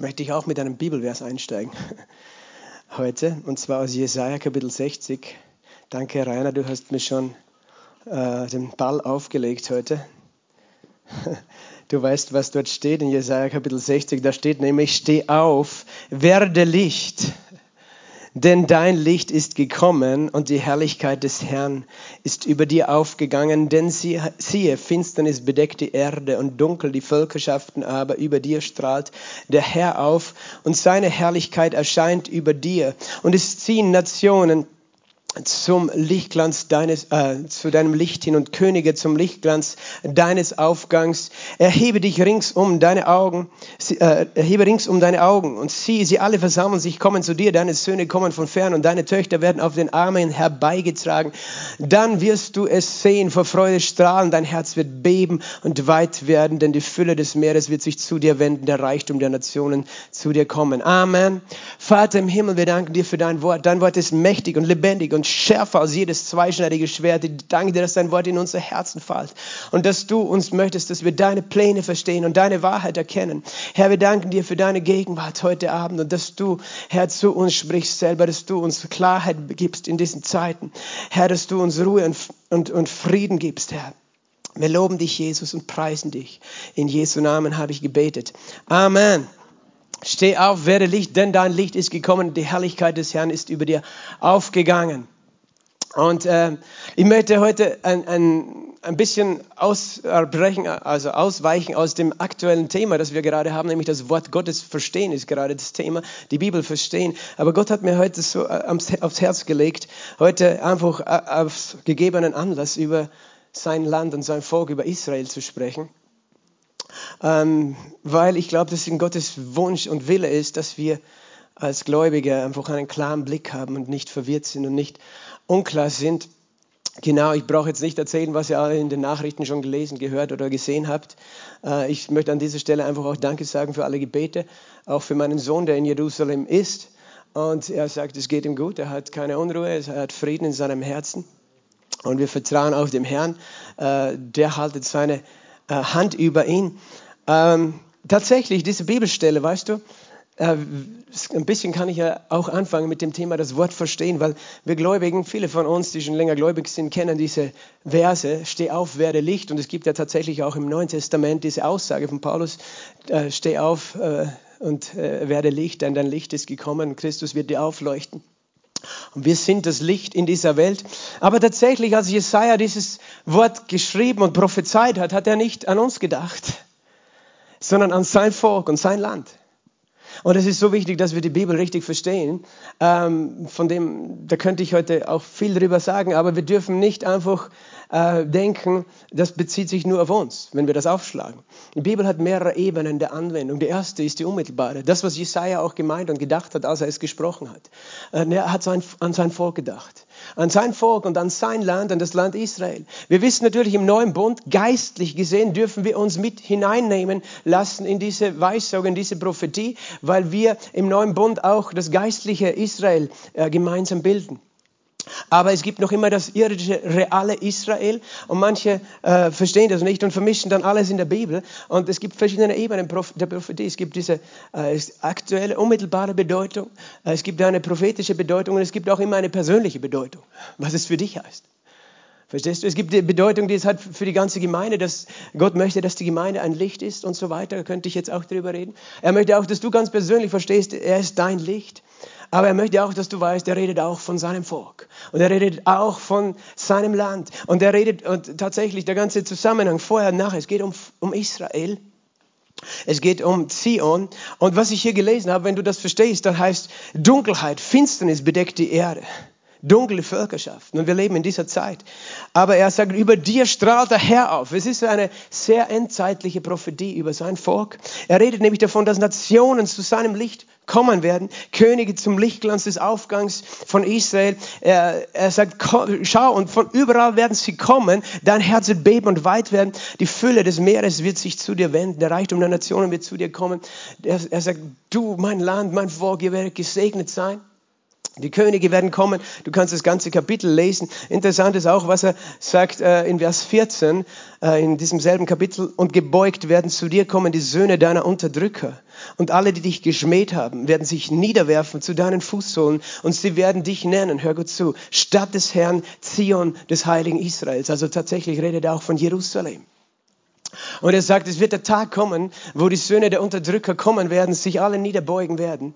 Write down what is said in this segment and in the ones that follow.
möchte ich auch mit einem Bibelvers einsteigen heute, und zwar aus Jesaja Kapitel 60. Danke, Rainer, du hast mir schon äh, den Ball aufgelegt heute. Du weißt, was dort steht in Jesaja Kapitel 60. Da steht nämlich: Steh auf, werde Licht denn dein Licht ist gekommen und die Herrlichkeit des Herrn ist über dir aufgegangen, denn sie, siehe, Finsternis bedeckt die Erde und dunkel die Völkerschaften, aber über dir strahlt der Herr auf und seine Herrlichkeit erscheint über dir. Und es ziehen Nationen zum Lichtglanz deines, äh, zu deinem Licht hin und Könige zum Lichtglanz deines Aufgangs. Erhebe dich ringsum deine Augen, äh, erhebe ringsum deine Augen und sieh, sie alle versammeln sich, kommen zu dir, deine Söhne kommen von fern und deine Töchter werden auf den Armen herbeigetragen. Dann wirst du es sehen, vor Freude strahlen, dein Herz wird beben und weit werden, denn die Fülle des Meeres wird sich zu dir wenden, der Reichtum der Nationen zu dir kommen. Amen. Vater im Himmel, wir danken dir für dein Wort. Dein Wort ist mächtig und lebendig und schärfer als jedes zweischneidige Schwert. Ich danke dir, dass dein Wort in unser Herzen fällt und dass du uns möchtest, dass wir deine Pläne verstehen und deine Wahrheit erkennen. Herr, wir danken dir für deine Gegenwart heute Abend und dass du, Herr, zu uns sprichst selber, dass du uns Klarheit gibst in diesen Zeiten. Herr, dass du uns Ruhe und, und, und Frieden gibst, Herr. Wir loben dich, Jesus, und preisen dich. In Jesu Namen habe ich gebetet. Amen. Steh auf, werde Licht, denn dein Licht ist gekommen, die Herrlichkeit des Herrn ist über dir aufgegangen. Und äh, ich möchte heute ein, ein, ein bisschen ausbrechen, also ausweichen aus dem aktuellen Thema, das wir gerade haben, nämlich das Wort Gottes verstehen ist gerade das Thema, die Bibel verstehen. Aber Gott hat mir heute so äh, aufs Herz gelegt, heute einfach äh, aufs gegebenen Anlass über sein Land und sein Volk, über Israel zu sprechen ähm, weil ich glaube, dass in Gottes Wunsch und Wille ist, dass wir als Gläubige einfach einen klaren Blick haben und nicht verwirrt sind und nicht unklar sind. Genau, ich brauche jetzt nicht erzählen, was ihr alle in den Nachrichten schon gelesen, gehört oder gesehen habt. Äh, ich möchte an dieser Stelle einfach auch Danke sagen für alle Gebete, auch für meinen Sohn, der in Jerusalem ist. Und er sagt, es geht ihm gut, er hat keine Unruhe, er hat Frieden in seinem Herzen. Und wir vertrauen auf den Herrn, äh, der haltet seine äh, Hand über ihn. Ähm, tatsächlich, diese Bibelstelle, weißt du, äh, ein bisschen kann ich ja auch anfangen mit dem Thema das Wort verstehen, weil wir Gläubigen, viele von uns, die schon länger gläubig sind, kennen diese Verse, steh auf, werde Licht. Und es gibt ja tatsächlich auch im Neuen Testament diese Aussage von Paulus, äh, steh auf äh, und werde Licht, denn dein Licht ist gekommen, Christus wird dir aufleuchten. Und wir sind das Licht in dieser Welt. Aber tatsächlich, als Jesaja dieses Wort geschrieben und prophezeit hat, hat er nicht an uns gedacht, sondern an sein Volk und sein Land. Und es ist so wichtig, dass wir die Bibel richtig verstehen. Ähm, von dem, da könnte ich heute auch viel drüber sagen, aber wir dürfen nicht einfach äh, denken, das bezieht sich nur auf uns, wenn wir das aufschlagen. Die Bibel hat mehrere Ebenen der Anwendung. Die erste ist die unmittelbare. Das, was Jesaja auch gemeint und gedacht hat, als er es gesprochen hat. Äh, er hat an sein Volk gedacht. An sein Volk und an sein Land, an das Land Israel. Wir wissen natürlich im neuen Bund, geistlich gesehen dürfen wir uns mit hineinnehmen lassen in diese Weissage, in diese Prophetie, weil wir im neuen Bund auch das geistliche Israel äh, gemeinsam bilden. Aber es gibt noch immer das irdische, reale Israel und manche äh, verstehen das nicht und vermischen dann alles in der Bibel. Und es gibt verschiedene Ebenen der Prophetie. Es gibt diese äh, aktuelle, unmittelbare Bedeutung, äh, es gibt eine prophetische Bedeutung und es gibt auch immer eine persönliche Bedeutung, was es für dich heißt. Verstehst du? Es gibt die Bedeutung, die es hat für die ganze Gemeinde, dass Gott möchte, dass die Gemeinde ein Licht ist und so weiter. Da könnte ich jetzt auch drüber reden. Er möchte auch, dass du ganz persönlich verstehst, er ist dein Licht. Aber er möchte auch, dass du weißt, er redet auch von seinem Volk. Und er redet auch von seinem Land. Und er redet, und tatsächlich der ganze Zusammenhang vorher nachher, es geht um, um Israel. Es geht um Zion. Und was ich hier gelesen habe, wenn du das verstehst, dann heißt Dunkelheit, Finsternis bedeckt die Erde dunkle Völkerschaften. Und wir leben in dieser Zeit. Aber er sagt, über dir strahlt der Herr auf. Es ist eine sehr endzeitliche Prophetie über sein Volk. Er redet nämlich davon, dass Nationen zu seinem Licht kommen werden, Könige zum Lichtglanz des Aufgangs von Israel. Er, er sagt, schau, und von überall werden sie kommen, dein Herz wird beben und weit werden, die Fülle des Meeres wird sich zu dir wenden, der Reichtum der Nationen wird zu dir kommen. Er, er sagt, du, mein Land, mein Volk, ihr werdet gesegnet sein. Die Könige werden kommen. Du kannst das ganze Kapitel lesen. Interessant ist auch, was er sagt äh, in Vers 14, äh, in diesem selben Kapitel. Und gebeugt werden zu dir kommen die Söhne deiner Unterdrücker. Und alle, die dich geschmäht haben, werden sich niederwerfen zu deinen Fußsohlen. Und sie werden dich nennen, hör gut zu, Stadt des Herrn, Zion des Heiligen Israels. Also tatsächlich redet er auch von Jerusalem. Und er sagt, es wird der Tag kommen, wo die Söhne der Unterdrücker kommen werden, sich alle niederbeugen werden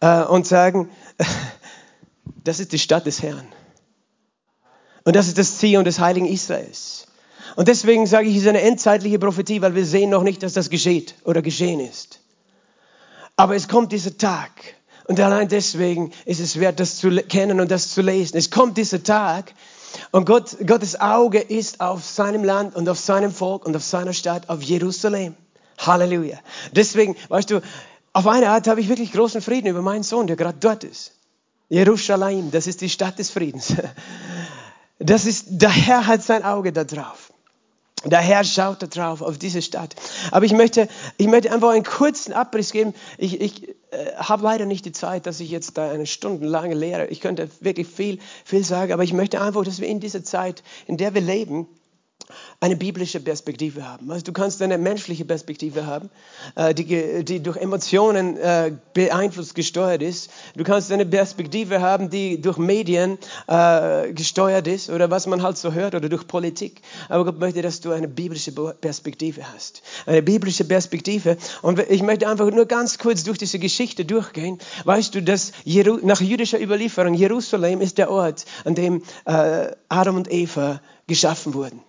äh, und sagen, das ist die Stadt des Herrn. Und das ist das Zion des heiligen Israels. Und deswegen sage ich, es ist eine endzeitliche Prophetie, weil wir sehen noch nicht, dass das geschieht oder geschehen ist. Aber es kommt dieser Tag. Und allein deswegen ist es wert, das zu kennen und das zu lesen. Es kommt dieser Tag und Gott, Gottes Auge ist auf seinem Land und auf seinem Volk und auf seiner Stadt, auf Jerusalem. Halleluja. Deswegen, weißt du, auf eine Art habe ich wirklich großen Frieden über meinen Sohn, der gerade dort ist. Jerusalem, das ist die Stadt des Friedens. Das ist, der Herr hat sein Auge da drauf. Der Herr schaut da drauf, auf diese Stadt. Aber ich möchte, ich möchte einfach einen kurzen Abriss geben. Ich, ich äh, habe leider nicht die Zeit, dass ich jetzt da eine stundenlange lehre. Ich könnte wirklich viel, viel sagen, aber ich möchte einfach, dass wir in dieser Zeit, in der wir leben, eine biblische Perspektive haben. Also du kannst eine menschliche Perspektive haben, äh, die, die durch Emotionen äh, beeinflusst, gesteuert ist. Du kannst eine Perspektive haben, die durch Medien äh, gesteuert ist oder was man halt so hört oder durch Politik. Aber Gott möchte, dass du eine biblische Perspektive hast. Eine biblische Perspektive. Und ich möchte einfach nur ganz kurz durch diese Geschichte durchgehen. Weißt du, dass nach jüdischer Überlieferung Jerusalem ist der Ort, an dem Adam und Eva geschaffen wurden.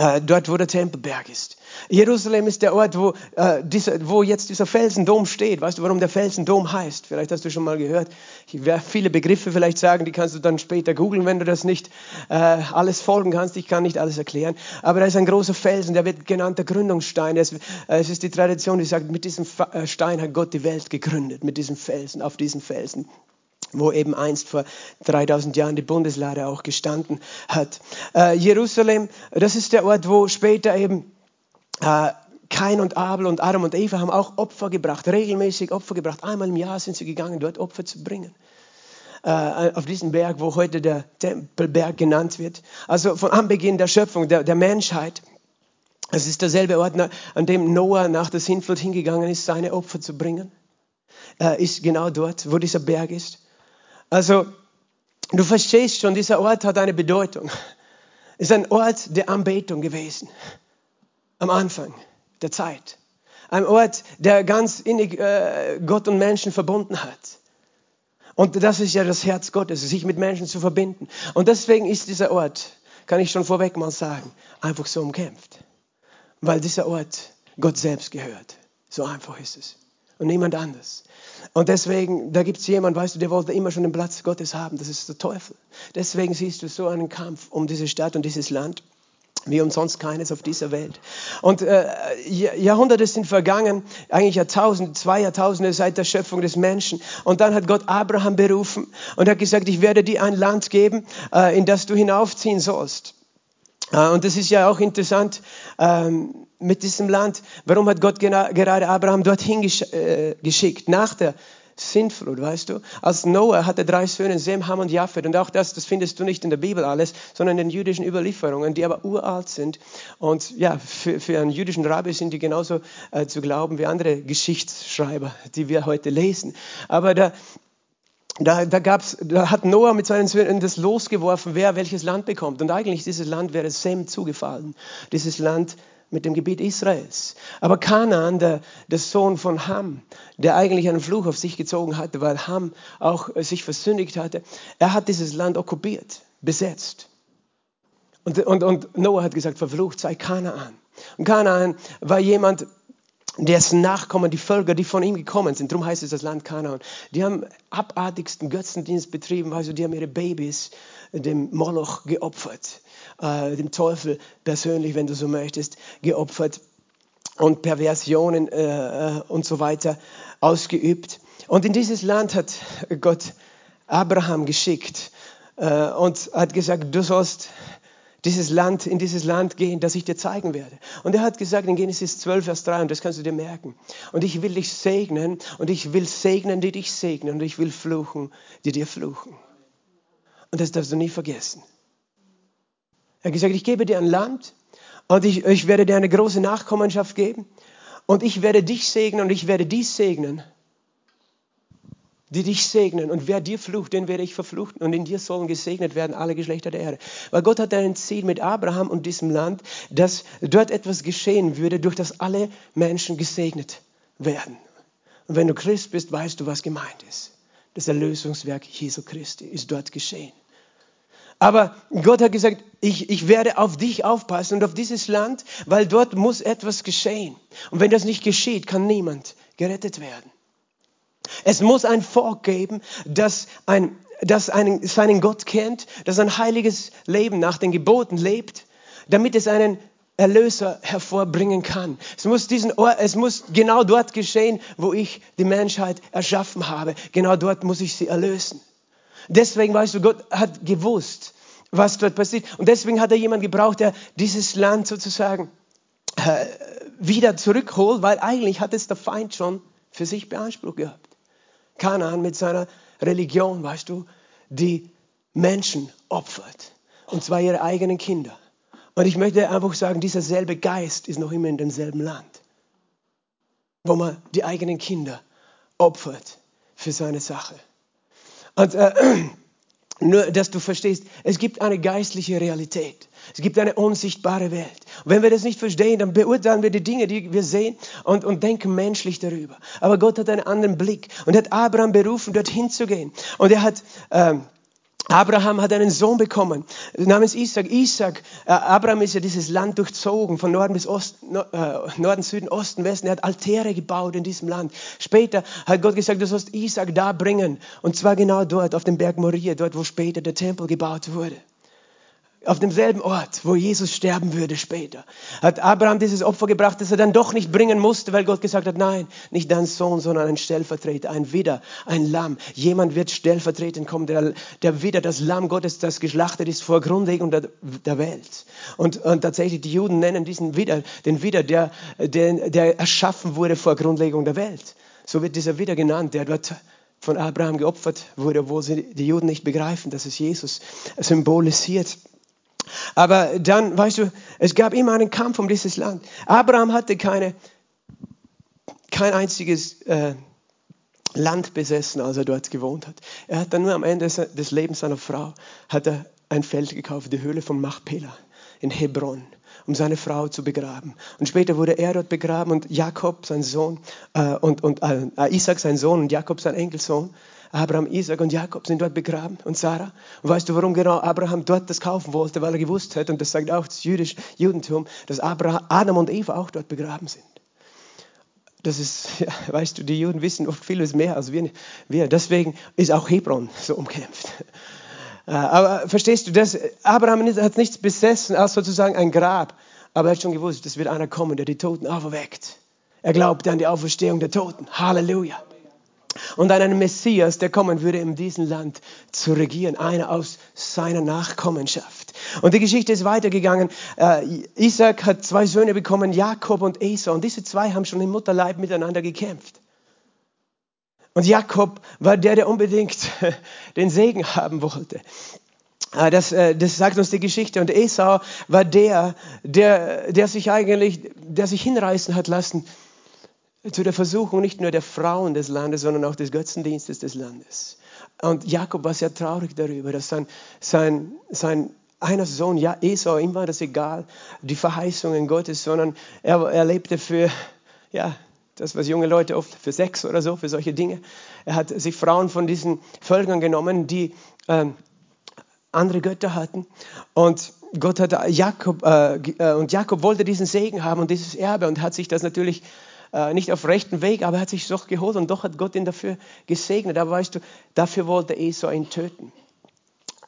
Äh, dort wo der Tempelberg ist. Jerusalem ist der Ort, wo, äh, dieser, wo jetzt dieser Felsendom steht. Weißt du, warum der Felsendom heißt? Vielleicht hast du schon mal gehört. Ich werde viele Begriffe vielleicht sagen, die kannst du dann später googeln, wenn du das nicht äh, alles folgen kannst. Ich kann nicht alles erklären. Aber da ist ein großer Felsen, der wird genannt der Gründungsstein. Es, es ist die Tradition, die sagt, mit diesem äh, Stein hat Gott die Welt gegründet, mit diesem Felsen, auf diesem Felsen wo eben einst vor 3000 Jahren die Bundeslade auch gestanden hat. Äh, Jerusalem, das ist der Ort, wo später eben äh, Kain und Abel und Adam und Eva haben auch Opfer gebracht, regelmäßig Opfer gebracht. Einmal im Jahr sind sie gegangen, dort Opfer zu bringen. Äh, auf diesem Berg, wo heute der Tempelberg genannt wird. Also von Anbeginn der Schöpfung, der, der Menschheit. Es ist derselbe Ort, an dem Noah nach der Sintflut hingegangen ist, seine Opfer zu bringen. Äh, ist genau dort, wo dieser Berg ist. Also, du verstehst schon, dieser Ort hat eine Bedeutung. Ist ein Ort der Anbetung gewesen. Am Anfang der Zeit. Ein Ort, der ganz innig äh, Gott und Menschen verbunden hat. Und das ist ja das Herz Gottes, sich mit Menschen zu verbinden. Und deswegen ist dieser Ort, kann ich schon vorweg mal sagen, einfach so umkämpft. Weil dieser Ort Gott selbst gehört. So einfach ist es. Und niemand anders. Und deswegen, da gibt es jemanden, weißt du, der wollte immer schon den Platz Gottes haben. Das ist der Teufel. Deswegen siehst du so einen Kampf um diese Stadt und dieses Land wie umsonst keines auf dieser Welt. Und äh, Jahrhunderte sind vergangen, eigentlich Jahrtausende, zwei Jahrtausende seit der Schöpfung des Menschen. Und dann hat Gott Abraham berufen und hat gesagt, ich werde dir ein Land geben, äh, in das du hinaufziehen sollst. Äh, und das ist ja auch interessant ähm, mit diesem Land. Warum hat Gott gerade Abraham dorthin äh, geschickt? Nach der Sintflut, weißt du? Als Noah hatte drei Söhne, Sem, Ham und Japhet. Und auch das, das findest du nicht in der Bibel alles, sondern in den jüdischen Überlieferungen, die aber uralt sind. Und ja, für, für einen jüdischen Rabbi sind die genauso äh, zu glauben wie andere Geschichtsschreiber, die wir heute lesen. Aber da, da, da, gab's, da hat Noah mit seinen Söhnen das losgeworfen, wer welches Land bekommt. Und eigentlich dieses Land wäre Sem zugefallen. Dieses Land mit dem Gebiet Israels. Aber Kanaan, der, der Sohn von Ham, der eigentlich einen Fluch auf sich gezogen hatte, weil Ham auch sich versündigt hatte, er hat dieses Land okkupiert, besetzt. Und, und, und Noah hat gesagt, verflucht sei Kanaan. Und Kanaan war jemand, dessen Nachkommen, die Völker, die von ihm gekommen sind, darum heißt es das Land Kanaan, die haben abartigsten Götzendienst betrieben, also die haben ihre Babys dem Moloch geopfert, äh, dem Teufel persönlich, wenn du so möchtest, geopfert und Perversionen äh, äh, und so weiter ausgeübt. Und in dieses Land hat Gott Abraham geschickt äh, und hat gesagt, du sollst dieses Land, in dieses Land gehen, das ich dir zeigen werde. Und er hat gesagt in Genesis 12, Vers 3, und das kannst du dir merken. Und ich will dich segnen, und ich will segnen, die dich segnen, und ich will fluchen, die dir fluchen. Und das darfst du nie vergessen. Er hat gesagt, ich gebe dir ein Land, und ich, ich werde dir eine große Nachkommenschaft geben, und ich werde dich segnen, und ich werde dies segnen die dich segnen. Und wer dir flucht, den werde ich verfluchen. Und in dir sollen gesegnet werden alle Geschlechter der Erde. Weil Gott hat ein Ziel mit Abraham und diesem Land, dass dort etwas geschehen würde, durch das alle Menschen gesegnet werden. Und wenn du Christ bist, weißt du, was gemeint ist. Das Erlösungswerk Jesu Christi ist dort geschehen. Aber Gott hat gesagt, ich, ich werde auf dich aufpassen und auf dieses Land, weil dort muss etwas geschehen. Und wenn das nicht geschieht, kann niemand gerettet werden. Es muss ein Volk geben, das, ein, das einen, seinen Gott kennt, das ein heiliges Leben nach den Geboten lebt, damit es einen Erlöser hervorbringen kann. Es muss, diesen Ort, es muss genau dort geschehen, wo ich die Menschheit erschaffen habe. Genau dort muss ich sie erlösen. Deswegen, weißt du, Gott hat gewusst, was dort passiert. Und deswegen hat er jemanden gebraucht, der dieses Land sozusagen äh, wieder zurückholt, weil eigentlich hat es der Feind schon für sich beansprucht gehabt. Kanaan mit seiner Religion, weißt du, die Menschen opfert. Und zwar ihre eigenen Kinder. Und ich möchte einfach sagen, dieser selbe Geist ist noch immer in demselben Land, wo man die eigenen Kinder opfert für seine Sache. Und äh, nur, dass du verstehst, es gibt eine geistliche Realität. Es gibt eine unsichtbare Welt. Und wenn wir das nicht verstehen, dann beurteilen wir die Dinge, die wir sehen und, und denken menschlich darüber. Aber Gott hat einen anderen Blick und hat Abraham berufen, dorthin zu gehen. Und er hat... Ähm, Abraham hat einen Sohn bekommen, namens Isaac. Isaac, äh, Abraham ist ja dieses Land durchzogen, von Norden bis Osten, äh, Norden, Süden, Osten, Westen. Er hat Altäre gebaut in diesem Land. Später hat Gott gesagt, du sollst Isaac da bringen. Und zwar genau dort, auf dem Berg Moria, dort, wo später der Tempel gebaut wurde auf demselben Ort, wo Jesus sterben würde später, hat Abraham dieses Opfer gebracht, das er dann doch nicht bringen musste, weil Gott gesagt hat, nein, nicht dein Sohn, sondern ein Stellvertreter, ein Widder, ein Lamm. Jemand wird stellvertretend kommen, der, der Widder, das Lamm Gottes, das geschlachtet ist vor Grundlegung der, der Welt. Und, und, tatsächlich, die Juden nennen diesen Widder, den Widder, der, der, der erschaffen wurde vor Grundlegung der Welt. So wird dieser Widder genannt, der dort von Abraham geopfert wurde, obwohl sie die Juden nicht begreifen, dass es Jesus symbolisiert. Aber dann, weißt du, es gab immer einen Kampf um dieses Land. Abraham hatte keine, kein einziges äh, Land besessen, als er dort gewohnt hat. Er hat dann nur am Ende des Lebens seiner Frau hat er ein Feld gekauft, die Höhle von Machpela in Hebron, um seine Frau zu begraben. Und später wurde er dort begraben und Jakob, sein Sohn, äh, und, und äh, Isaac, sein Sohn, und Jakob, sein Enkelsohn, Abraham, Isaac und Jakob sind dort begraben und Sarah. Und weißt du, warum genau Abraham dort das kaufen wollte? Weil er gewusst hat, und das sagt auch das jüdische Judentum, dass Abraham, Adam und Eva auch dort begraben sind. Das ist, ja, weißt du, die Juden wissen oft vieles mehr als wir. wir. Deswegen ist auch Hebron so umkämpft. Äh, aber verstehst du, das, Abraham hat nichts besessen als sozusagen ein Grab. Aber er hat schon gewusst, es wird einer kommen, der die Toten auferweckt. Er glaubt an die Auferstehung der Toten. Halleluja und an einen Messias, der kommen würde, in diesem Land zu regieren, einer aus seiner Nachkommenschaft. Und die Geschichte ist weitergegangen. Äh, Isaac hat zwei Söhne bekommen, Jakob und Esau. Und diese zwei haben schon im Mutterleib miteinander gekämpft. Und Jakob war der, der unbedingt den Segen haben wollte. Äh, das, äh, das sagt uns die Geschichte. Und Esau war der, der, der sich eigentlich, der sich hinreißen hat lassen, zu der Versuchung nicht nur der Frauen des Landes, sondern auch des Götzendienstes des Landes. Und Jakob war sehr traurig darüber, dass sein, sein, sein einer Sohn, ja, Esau, ihm war das egal, die Verheißungen Gottes, sondern er, er lebte für, ja, das, was junge Leute oft für Sex oder so, für solche Dinge. Er hat sich Frauen von diesen Völkern genommen, die ähm, andere Götter hatten. Und Gott hat Jakob, äh, äh und Jakob wollte diesen Segen haben und dieses Erbe und hat sich das natürlich äh, nicht auf rechten Weg, aber er hat sich doch geholt und doch hat Gott ihn dafür gesegnet. Aber weißt du, dafür wollte Esau ihn töten.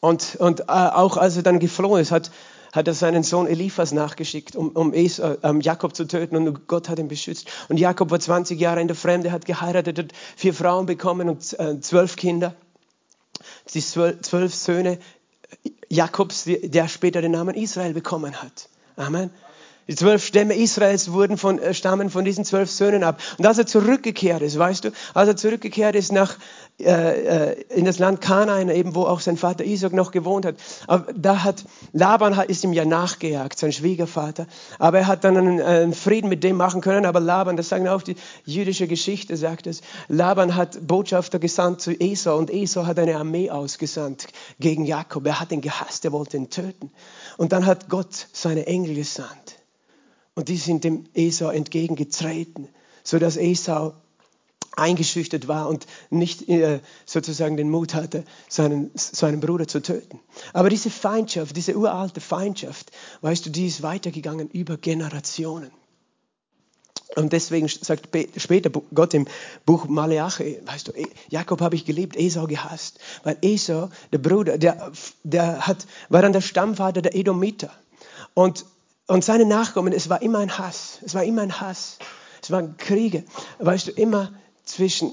Und, und äh, auch als er dann geflohen ist, hat, hat er seinen Sohn Eliphas nachgeschickt, um, um Esau, ähm, Jakob zu töten und Gott hat ihn beschützt. Und Jakob war 20 Jahre in der Fremde, hat geheiratet, hat vier Frauen bekommen und äh, zwölf Kinder. Die zwölf, zwölf Söhne Jakobs, der später den Namen Israel bekommen hat. Amen. Die zwölf Stämme Israels wurden von, äh, stammen von diesen zwölf Söhnen ab. Und als er zurückgekehrt ist, weißt du, als er zurückgekehrt ist nach, äh, äh in das Land Kanaan, eben wo auch sein Vater Isaac noch gewohnt hat, aber da hat, Laban ist ihm ja nachgejagt, sein Schwiegervater, aber er hat dann einen, einen Frieden mit dem machen können, aber Laban, das sagen auch die jüdische Geschichte, sagt es, Laban hat Botschafter gesandt zu Esau und Esau hat eine Armee ausgesandt gegen Jakob. Er hat ihn gehasst, er wollte ihn töten. Und dann hat Gott seine Engel gesandt und die sind dem Esau entgegengetreten, sodass Esau eingeschüchtert war und nicht äh, sozusagen den Mut hatte, seinen, seinen Bruder zu töten. Aber diese Feindschaft, diese uralte Feindschaft, weißt du, die ist weitergegangen über Generationen. Und deswegen sagt später Gott im Buch Maleachi, weißt du, Jakob habe ich geliebt, Esau gehasst. Weil Esau, der Bruder, der, der hat, war dann der Stammvater der Edomiter. Und und seine Nachkommen, es war immer ein Hass. Es war immer ein Hass. Es waren Kriege. Weißt du, immer zwischen,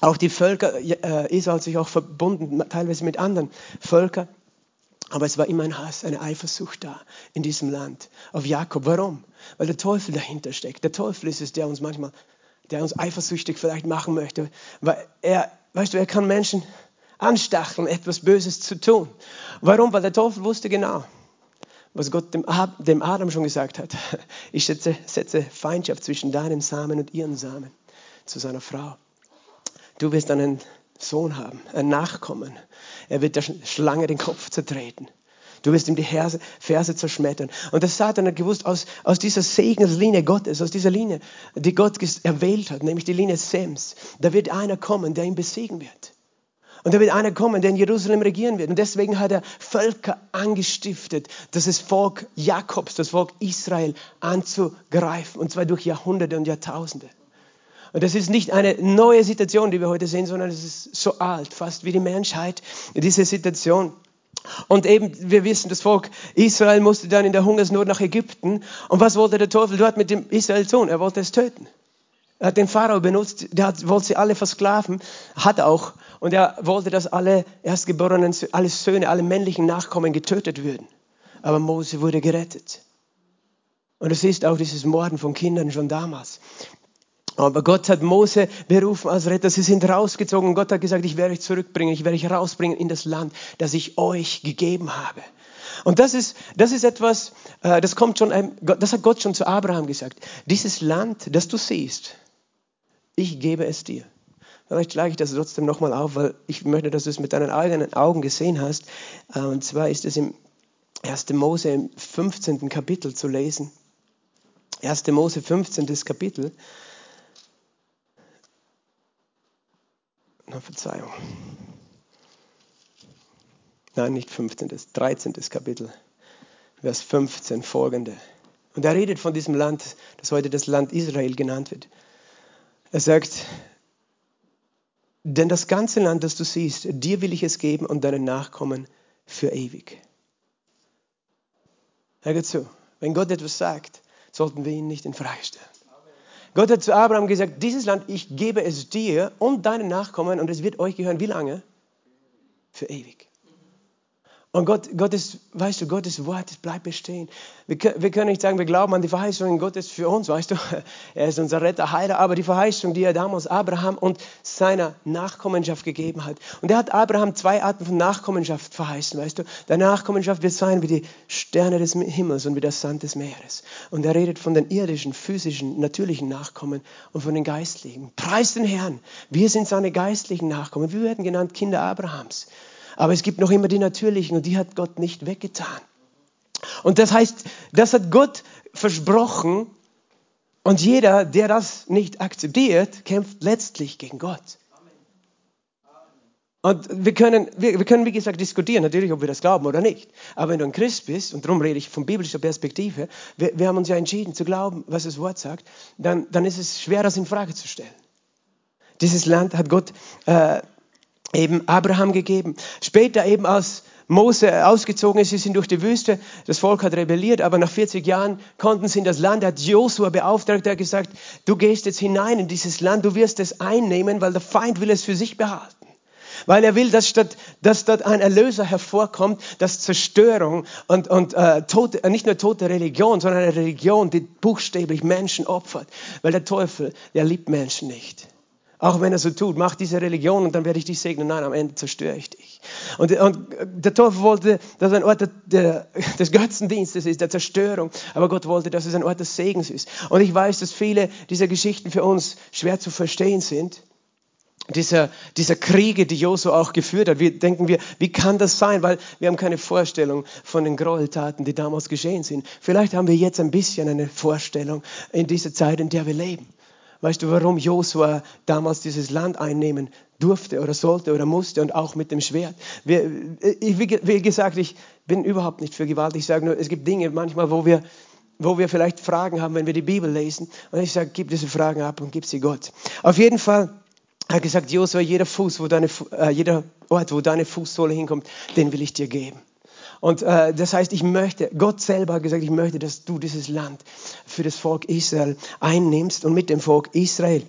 auch die Völker, äh, Esau hat sich auch verbunden, teilweise mit anderen Völkern. Aber es war immer ein Hass, eine Eifersucht da in diesem Land auf Jakob. Warum? Weil der Teufel dahinter steckt. Der Teufel ist es, der uns manchmal, der uns eifersüchtig vielleicht machen möchte. Weil er, weißt du, er kann Menschen anstacheln, etwas Böses zu tun. Warum? Weil der Teufel wusste genau, was Gott dem, Adam schon gesagt hat. Ich setze, setze Feindschaft zwischen deinem Samen und ihren Samen zu seiner Frau. Du wirst einen Sohn haben, einen Nachkommen. Er wird der Schlange den Kopf zertreten. Du wirst ihm die Ferse, Ferse zerschmettern. Und das Satan hat gewusst, aus, aus dieser Segenslinie Gottes, aus dieser Linie, die Gott erwählt hat, nämlich die Linie Sems, da wird einer kommen, der ihn besiegen wird. Und da wird einer kommen, der in Jerusalem regieren wird. Und deswegen hat er Völker angestiftet, das Volk Jakobs, das Volk Israel anzugreifen. Und zwar durch Jahrhunderte und Jahrtausende. Und das ist nicht eine neue Situation, die wir heute sehen, sondern es ist so alt, fast wie die Menschheit, diese Situation. Und eben, wir wissen, das Volk Israel musste dann in der Hungersnot nach Ägypten. Und was wollte der Teufel dort mit dem Israel tun? Er wollte es töten. Er hat den Pharao benutzt, der hat, wollte sie alle versklaven, hat auch. Und er wollte, dass alle Erstgeborenen, alle Söhne, alle männlichen Nachkommen getötet würden. Aber Mose wurde gerettet. Und es ist auch dieses Morden von Kindern schon damals. Aber Gott hat Mose berufen als Retter. Sie sind rausgezogen. Gott hat gesagt, ich werde euch zurückbringen. Ich werde euch rausbringen in das Land, das ich euch gegeben habe. Und das ist, das ist etwas, äh, das kommt schon, das hat Gott schon zu Abraham gesagt. Dieses Land, das du siehst, ich gebe es dir. Vielleicht schlage ich das trotzdem nochmal auf, weil ich möchte, dass du es mit deinen eigenen Augen gesehen hast. Äh, und zwar ist es im 1. Mose im 15. Kapitel zu lesen. 1. Mose 15. Kapitel. Na, Verzeihung. Nein, nicht 15. 13. Kapitel. Vers 15 folgende. Und er redet von diesem Land, das heute das Land Israel genannt wird. Er sagt, denn das ganze Land, das du siehst, dir will ich es geben und deinen Nachkommen für ewig. Hör zu, wenn Gott etwas sagt, sollten wir ihn nicht in Frage stellen. Gott hat zu Abraham gesagt, dieses Land, ich gebe es dir und deinen Nachkommen und es wird euch gehören. Wie lange? Für ewig. Und Gott, Gottes, weißt du, Gottes Wort bleibt bestehen. Wir, wir, können nicht sagen, wir glauben an die Verheißungen Gottes für uns, weißt du. Er ist unser Retter, Heiler, aber die Verheißung, die er damals Abraham und seiner Nachkommenschaft gegeben hat. Und er hat Abraham zwei Arten von Nachkommenschaft verheißen, weißt du. Der Nachkommenschaft wird sein wie die Sterne des Himmels und wie der Sand des Meeres. Und er redet von den irdischen, physischen, natürlichen Nachkommen und von den geistlichen. Preis den Herrn. Wir sind seine geistlichen Nachkommen. Wir werden genannt Kinder Abrahams. Aber es gibt noch immer die natürlichen und die hat Gott nicht weggetan. Und das heißt, das hat Gott versprochen und jeder, der das nicht akzeptiert, kämpft letztlich gegen Gott. Und wir können, wir, wir, können, wie gesagt, diskutieren, natürlich, ob wir das glauben oder nicht. Aber wenn du ein Christ bist, und darum rede ich von biblischer Perspektive, wir, wir haben uns ja entschieden zu glauben, was das Wort sagt, dann, dann ist es schwer, das in Frage zu stellen. Dieses Land hat Gott äh, eben Abraham gegeben. Später eben als Mose ausgezogen ist, sie sind durch die Wüste, das Volk hat rebelliert, aber nach 40 Jahren konnten sie in das Land, er hat Josua beauftragt, der hat gesagt, du gehst jetzt hinein in dieses Land, du wirst es einnehmen, weil der Feind will es für sich behalten. weil er will, dass, statt, dass dort ein Erlöser hervorkommt, dass Zerstörung und, und äh, tote, äh, nicht nur tote Religion, sondern eine Religion, die buchstäblich Menschen opfert. Weil der Teufel, der liebt Menschen nicht. Auch wenn er so tut, mach diese Religion und dann werde ich dich segnen. Nein, am Ende zerstöre ich dich. Und, und der Teufel wollte, dass ein Ort der, der, des Götzendienstes ist, der Zerstörung. Aber Gott wollte, dass es ein Ort des Segens ist. Und ich weiß, dass viele dieser Geschichten für uns schwer zu verstehen sind dieser, dieser Kriege, die Josu auch geführt hat. Wir denken wir, wie kann das sein? Weil wir haben keine Vorstellung von den Gräueltaten, die damals geschehen sind. Vielleicht haben wir jetzt ein bisschen eine Vorstellung in dieser Zeit, in der wir leben. Weißt du, warum Josua damals dieses Land einnehmen durfte oder sollte oder musste und auch mit dem Schwert? Ich, wie gesagt, ich bin überhaupt nicht für Gewalt. Ich sage nur, es gibt Dinge manchmal, wo wir, wo wir vielleicht Fragen haben, wenn wir die Bibel lesen. Und ich sage, gib diese Fragen ab und gib sie Gott. Auf jeden Fall hat gesagt, Josua, jeder Fuß, wo deine, äh, jeder Ort, wo deine Fußsohle hinkommt, den will ich dir geben. Und äh, das heißt, ich möchte, Gott selber hat gesagt, ich möchte, dass du dieses Land für das Volk Israel einnimmst und mit dem Volk Israel.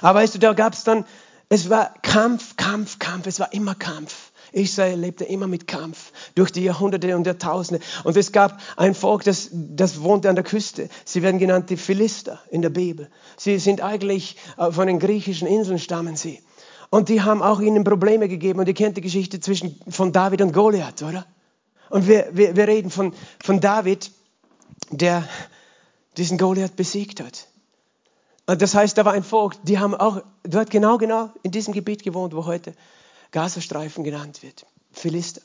Aber weißt du, da gab es dann, es war Kampf, Kampf, Kampf, es war immer Kampf. Israel lebte immer mit Kampf durch die Jahrhunderte und Jahrtausende. Und es gab ein Volk, das, das wohnte an der Küste. Sie werden genannt die Philister in der Bibel. Sie sind eigentlich äh, von den griechischen Inseln stammen sie. Und die haben auch ihnen Probleme gegeben. Und ihr kennt die Geschichte zwischen, von David und Goliath, oder? Und wir, wir, wir reden von, von David, der diesen Goliath besiegt hat. Und das heißt, da war ein Volk, die haben auch dort genau, genau in diesem Gebiet gewohnt, wo heute Gazastreifen genannt wird, Philister.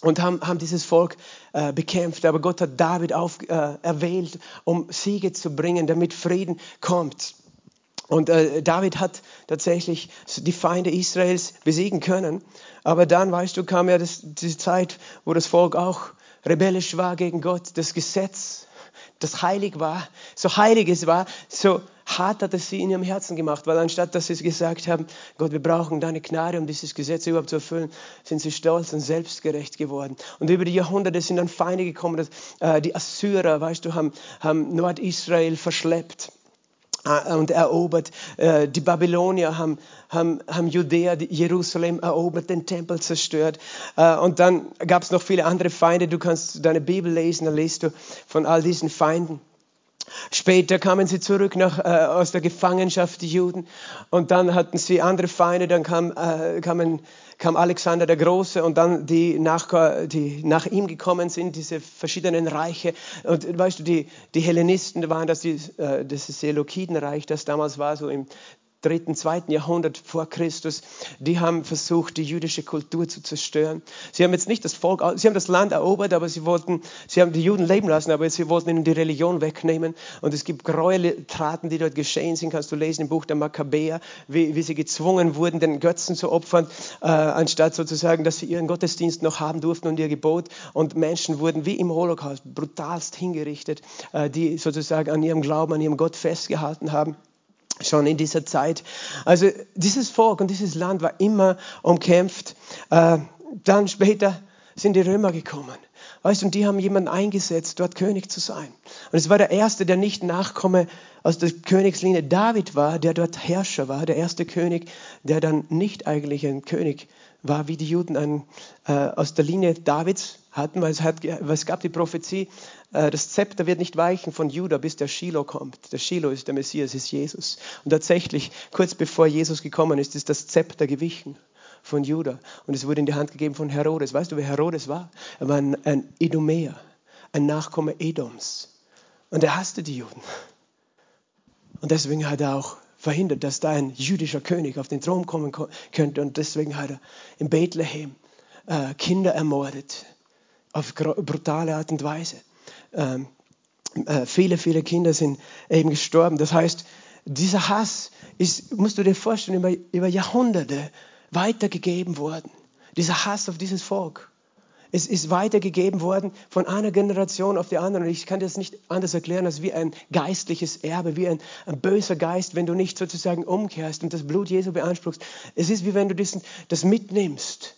Und haben, haben dieses Volk äh, bekämpft. Aber Gott hat David auf, äh, erwählt, um Siege zu bringen, damit Frieden kommt. Und äh, David hat tatsächlich die Feinde Israels besiegen können. Aber dann, weißt du, kam ja das, diese Zeit, wo das Volk auch rebellisch war gegen Gott. Das Gesetz, das heilig war, so heilig es war, so hart hat es sie in ihrem Herzen gemacht, weil anstatt dass sie gesagt haben, Gott, wir brauchen deine Gnade, um dieses Gesetz überhaupt zu erfüllen, sind sie stolz und selbstgerecht geworden. Und über die Jahrhunderte sind dann Feinde gekommen, dass, äh, die Assyrer, weißt du, haben, haben Nordisrael verschleppt und erobert. Äh, die Babylonier haben, haben, haben Judäa, Jerusalem erobert, den Tempel zerstört. Äh, und dann gab es noch viele andere Feinde. Du kannst deine Bibel lesen, dann liest du von all diesen Feinden. Später kamen sie zurück nach, äh, aus der Gefangenschaft, die Juden, und dann hatten sie andere Feinde, dann kam, äh, kamen, kam Alexander der Große und dann die nach, die nach ihm gekommen sind, diese verschiedenen Reiche. Und weißt du, die, die Hellenisten waren das, die, äh, das Seleukidenreich, das damals war, so im dritten, zweiten Jahrhundert vor Christus, die haben versucht, die jüdische Kultur zu zerstören. Sie haben jetzt nicht das Volk, sie haben das Land erobert, aber sie wollten, sie haben die Juden leben lassen, aber sie wollten ihnen die Religion wegnehmen. Und es gibt Gräueltaten, die dort geschehen sind, kannst du lesen im Buch der Makkabäer, wie, wie sie gezwungen wurden, den Götzen zu opfern, äh, anstatt sozusagen, dass sie ihren Gottesdienst noch haben durften und ihr Gebot. Und Menschen wurden wie im Holocaust brutalst hingerichtet, äh, die sozusagen an ihrem Glauben, an ihrem Gott festgehalten haben schon in dieser Zeit. Also dieses Volk und dieses Land war immer umkämpft. Äh, dann später sind die Römer gekommen. Weißt du, und die haben jemanden eingesetzt, dort König zu sein. Und es war der erste, der nicht Nachkomme aus der Königslinie David war, der dort Herrscher war, der erste König, der dann nicht eigentlich ein König war, wie die Juden ein, äh, aus der Linie Davids hatten, weil es, hat, weil es gab die Prophezie, äh, das Zepter wird nicht weichen von Juda, bis der Shiloh kommt. Der Shiloh ist der Messias, ist Jesus. Und tatsächlich, kurz bevor Jesus gekommen ist, ist das Zepter gewichen von Juda. Und es wurde in die Hand gegeben von Herodes. Weißt du, wer Herodes war? Er war ein, ein Edomäer, ein Nachkomme Edoms. Und er hasste die Juden. Und deswegen hat er auch verhindert, dass da ein jüdischer König auf den Thron kommen könnte. Und deswegen hat er in Bethlehem äh, Kinder ermordet auf brutale Art und Weise. Ähm, äh, viele, viele Kinder sind eben gestorben. Das heißt, dieser Hass ist, musst du dir vorstellen, über, über Jahrhunderte weitergegeben worden. Dieser Hass auf dieses Volk. Es ist weitergegeben worden von einer Generation auf die andere. Und ich kann das nicht anders erklären als wie ein geistliches Erbe, wie ein, ein böser Geist, wenn du nicht sozusagen umkehrst und das Blut Jesu beanspruchst. Es ist wie wenn du diesen, das mitnimmst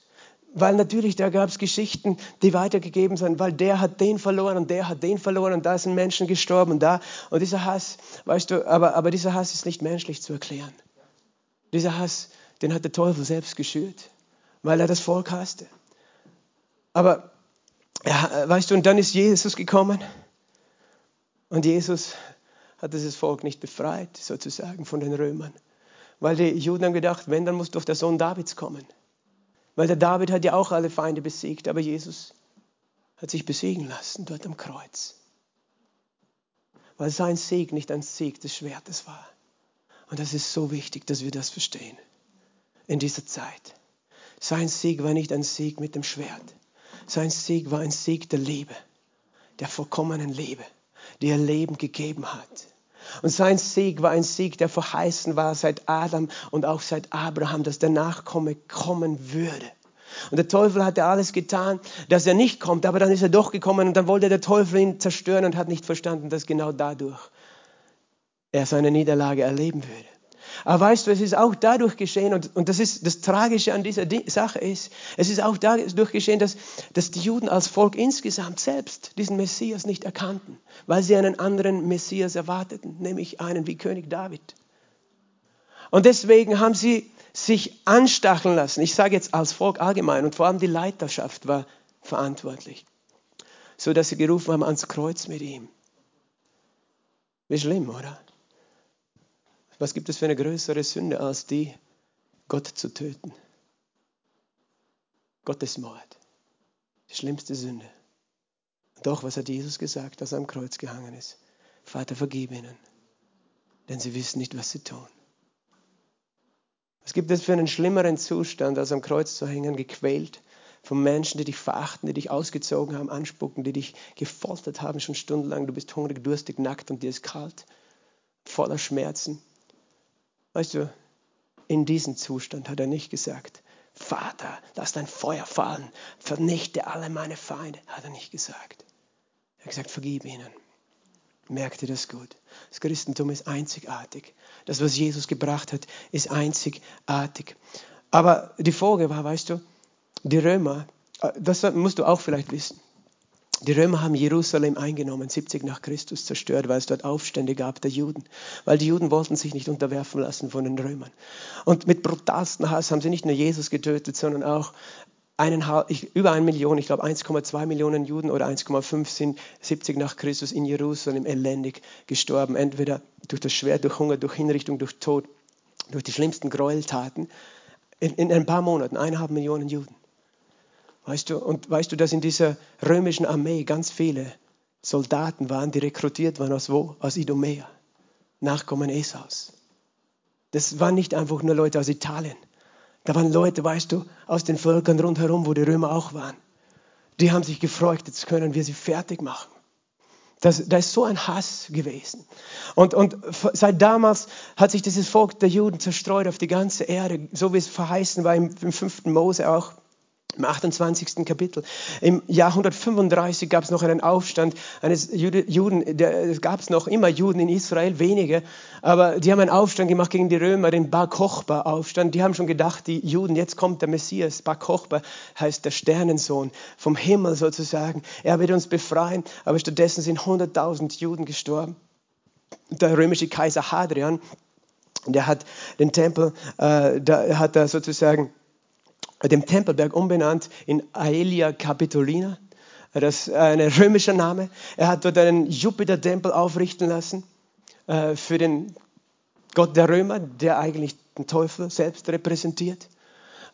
weil natürlich da gab es Geschichten, die weitergegeben sind, weil der hat den verloren und der hat den verloren und da sind Menschen gestorben und da. Und dieser Hass, weißt du, aber, aber dieser Hass ist nicht menschlich zu erklären. Dieser Hass, den hat der Teufel selbst geschürt, weil er das Volk hasste. Aber, ja, weißt du, und dann ist Jesus gekommen und Jesus hat dieses Volk nicht befreit, sozusagen, von den Römern. Weil die Juden haben gedacht, wenn, dann muss doch der Sohn Davids kommen. Weil der David hat ja auch alle Feinde besiegt, aber Jesus hat sich besiegen lassen dort am Kreuz. Weil sein Sieg nicht ein Sieg des Schwertes war. Und das ist so wichtig, dass wir das verstehen in dieser Zeit. Sein Sieg war nicht ein Sieg mit dem Schwert. Sein Sieg war ein Sieg der Liebe, der vollkommenen Liebe, die er Leben gegeben hat. Und sein Sieg war ein Sieg, der verheißen war seit Adam und auch seit Abraham, dass der Nachkomme kommen würde. Und der Teufel hatte alles getan, dass er nicht kommt, aber dann ist er doch gekommen und dann wollte der Teufel ihn zerstören und hat nicht verstanden, dass genau dadurch er seine Niederlage erleben würde. Aber weißt du, es ist auch dadurch geschehen, und, und das ist das Tragische an dieser Sache ist, es ist auch dadurch geschehen, dass, dass die Juden als Volk insgesamt selbst diesen Messias nicht erkannten, weil sie einen anderen Messias erwarteten, nämlich einen wie König David. Und deswegen haben sie sich anstacheln lassen. Ich sage jetzt als Volk allgemein und vor allem die Leiterschaft war verantwortlich, so dass sie gerufen haben ans Kreuz mit ihm. Wie schlimm, oder? Was gibt es für eine größere Sünde als die, Gott zu töten? Gottesmord. Die schlimmste Sünde. Doch, was hat Jesus gesagt, als er am Kreuz gehangen ist? Vater, vergib ihnen, denn sie wissen nicht, was sie tun. Was gibt es für einen schlimmeren Zustand, als am Kreuz zu hängen, gequält von Menschen, die dich verachten, die dich ausgezogen haben, anspucken, die dich gefoltert haben schon stundenlang. Du bist hungrig, durstig, nackt und dir ist kalt, voller Schmerzen. Weißt du, in diesem Zustand hat er nicht gesagt, Vater, lass dein Feuer fallen, vernichte alle meine Feinde, hat er nicht gesagt. Er hat gesagt, vergib ihnen. Merkt ihr das gut? Das Christentum ist einzigartig. Das, was Jesus gebracht hat, ist einzigartig. Aber die Folge war, weißt du, die Römer, äh, das musst du auch vielleicht wissen, die Römer haben Jerusalem eingenommen, 70 nach Christus zerstört, weil es dort Aufstände gab der Juden. Weil die Juden wollten sich nicht unterwerfen lassen von den Römern. Und mit brutalsten Hass haben sie nicht nur Jesus getötet, sondern auch eineinhalb, über eine Million, ich glaube 1,2 Millionen Juden oder 1,5 sind 70 nach Christus in Jerusalem elendig gestorben. Entweder durch das Schwert, durch Hunger, durch Hinrichtung, durch Tod, durch die schlimmsten Gräueltaten. In, in ein paar Monaten, eineinhalb Millionen Juden. Weißt du, und weißt du, dass in dieser römischen Armee ganz viele Soldaten waren, die rekrutiert waren aus wo? Aus Idumea, Nachkommen Esaus. Das waren nicht einfach nur Leute aus Italien. Da waren Leute, weißt du, aus den Völkern rundherum, wo die Römer auch waren. Die haben sich gefreut, jetzt können wir sie fertig machen. Das, da ist so ein Hass gewesen. Und, und seit damals hat sich dieses Volk der Juden zerstreut auf die ganze Erde, so wie es verheißen war im, im fünften Mose auch im 28. Kapitel. Im Jahr 135 gab es noch einen Aufstand eines Juden, es gab noch immer Juden in Israel, wenige, aber die haben einen Aufstand gemacht gegen die Römer, den Bar Kochba Aufstand. Die haben schon gedacht, die Juden, jetzt kommt der Messias. Bar Kochba heißt der Sternensohn vom Himmel sozusagen. Er wird uns befreien, aber stattdessen sind 100.000 Juden gestorben. Der römische Kaiser Hadrian, der hat den Tempel, äh, da hat er sozusagen dem Tempelberg umbenannt in Aelia Capitolina. Das ist ein römischer Name. Er hat dort einen Jupiter-Tempel aufrichten lassen äh, für den Gott der Römer, der eigentlich den Teufel selbst repräsentiert.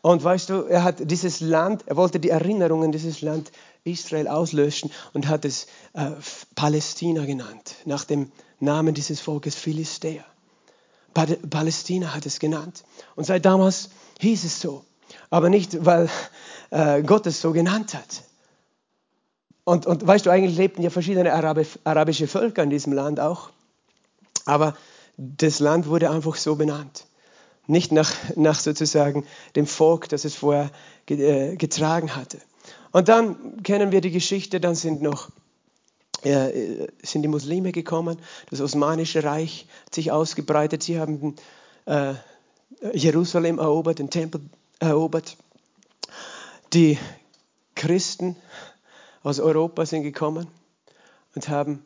Und weißt du, er hat dieses Land, er wollte die Erinnerungen dieses Land Israel auslöschen und hat es äh, Palästina genannt, nach dem Namen dieses Volkes Philistea. Palästina hat es genannt. Und seit damals hieß es so aber nicht, weil äh, Gott es so genannt hat. Und, und weißt du, eigentlich lebten ja verschiedene Arabi arabische Völker in diesem Land auch. Aber das Land wurde einfach so benannt. Nicht nach, nach sozusagen dem Volk, das es vorher äh, getragen hatte. Und dann kennen wir die Geschichte, dann sind noch äh, sind die Muslime gekommen, das Osmanische Reich hat sich ausgebreitet, sie haben äh, Jerusalem erobert, den Tempel erobert. Die Christen aus Europa sind gekommen und haben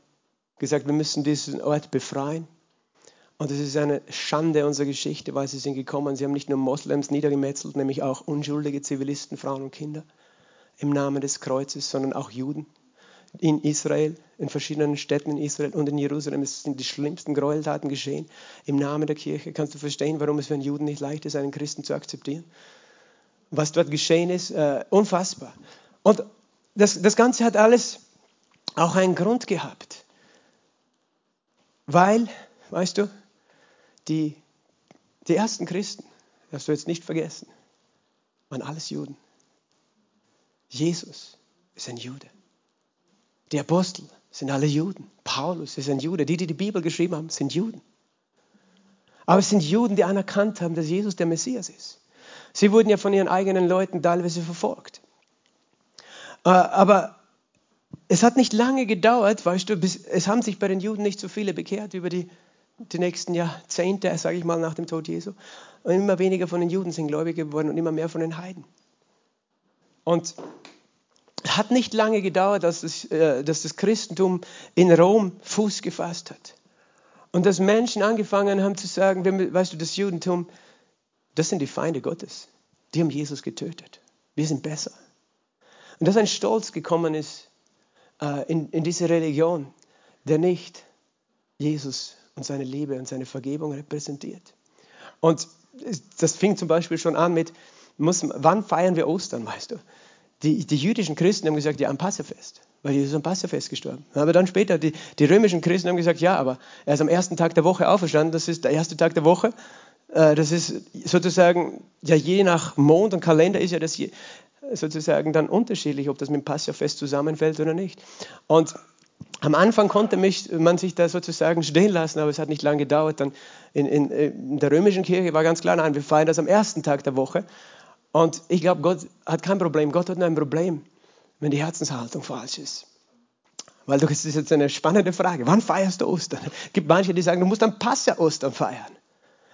gesagt, wir müssen diesen Ort befreien. Und es ist eine Schande unserer Geschichte, weil sie sind gekommen. Sie haben nicht nur Moslems niedergemetzelt, nämlich auch unschuldige Zivilisten, Frauen und Kinder im Namen des Kreuzes, sondern auch Juden in Israel, in verschiedenen Städten in Israel und in Jerusalem. Es sind die schlimmsten Gräueltaten geschehen im Namen der Kirche. Kannst du verstehen, warum es für einen Juden nicht leicht ist, einen Christen zu akzeptieren? Was dort geschehen ist, äh, unfassbar. Und das, das Ganze hat alles auch einen Grund gehabt. Weil, weißt du, die, die ersten Christen, das du jetzt nicht vergessen, waren alles Juden. Jesus ist ein Jude. Die Apostel sind alle Juden. Paulus ist ein Jude. Die, die die Bibel geschrieben haben, sind Juden. Aber es sind Juden, die anerkannt haben, dass Jesus der Messias ist. Sie wurden ja von ihren eigenen Leuten teilweise verfolgt. Äh, aber es hat nicht lange gedauert, weißt du, bis, es haben sich bei den Juden nicht so viele bekehrt über die, die nächsten Jahrzehnte, sage ich mal, nach dem Tod Jesu. Und immer weniger von den Juden sind gläubig geworden und immer mehr von den Heiden. Und es hat nicht lange gedauert, dass das, äh, dass das Christentum in Rom Fuß gefasst hat. Und dass Menschen angefangen haben zu sagen, weißt du, das Judentum, das sind die Feinde Gottes. Die haben Jesus getötet. Wir sind besser. Und dass ein Stolz gekommen ist äh, in, in diese Religion, der nicht Jesus und seine Liebe und seine Vergebung repräsentiert. Und das fing zum Beispiel schon an mit, muss, wann feiern wir Ostern, weißt du? Die, die jüdischen Christen haben gesagt, ja, am Passafest, weil Jesus am Passafest gestorben. Aber dann später, die, die römischen Christen haben gesagt, ja, aber er ist am ersten Tag der Woche auferstanden, das ist der erste Tag der Woche. Äh, das ist sozusagen, ja, je nach Mond und Kalender ist ja das sozusagen dann unterschiedlich, ob das mit dem Passafest zusammenfällt oder nicht. Und am Anfang konnte mich, man sich da sozusagen stehen lassen, aber es hat nicht lange gedauert. Dann in, in, in der römischen Kirche war ganz klar, nein, wir feiern das am ersten Tag der Woche. Und ich glaube, Gott hat kein Problem. Gott hat nur ein Problem, wenn die Herzenshaltung falsch ist. Weil das ist jetzt eine spannende Frage. Wann feierst du Ostern? Es gibt manche, die sagen, du musst am Passa-Ostern feiern.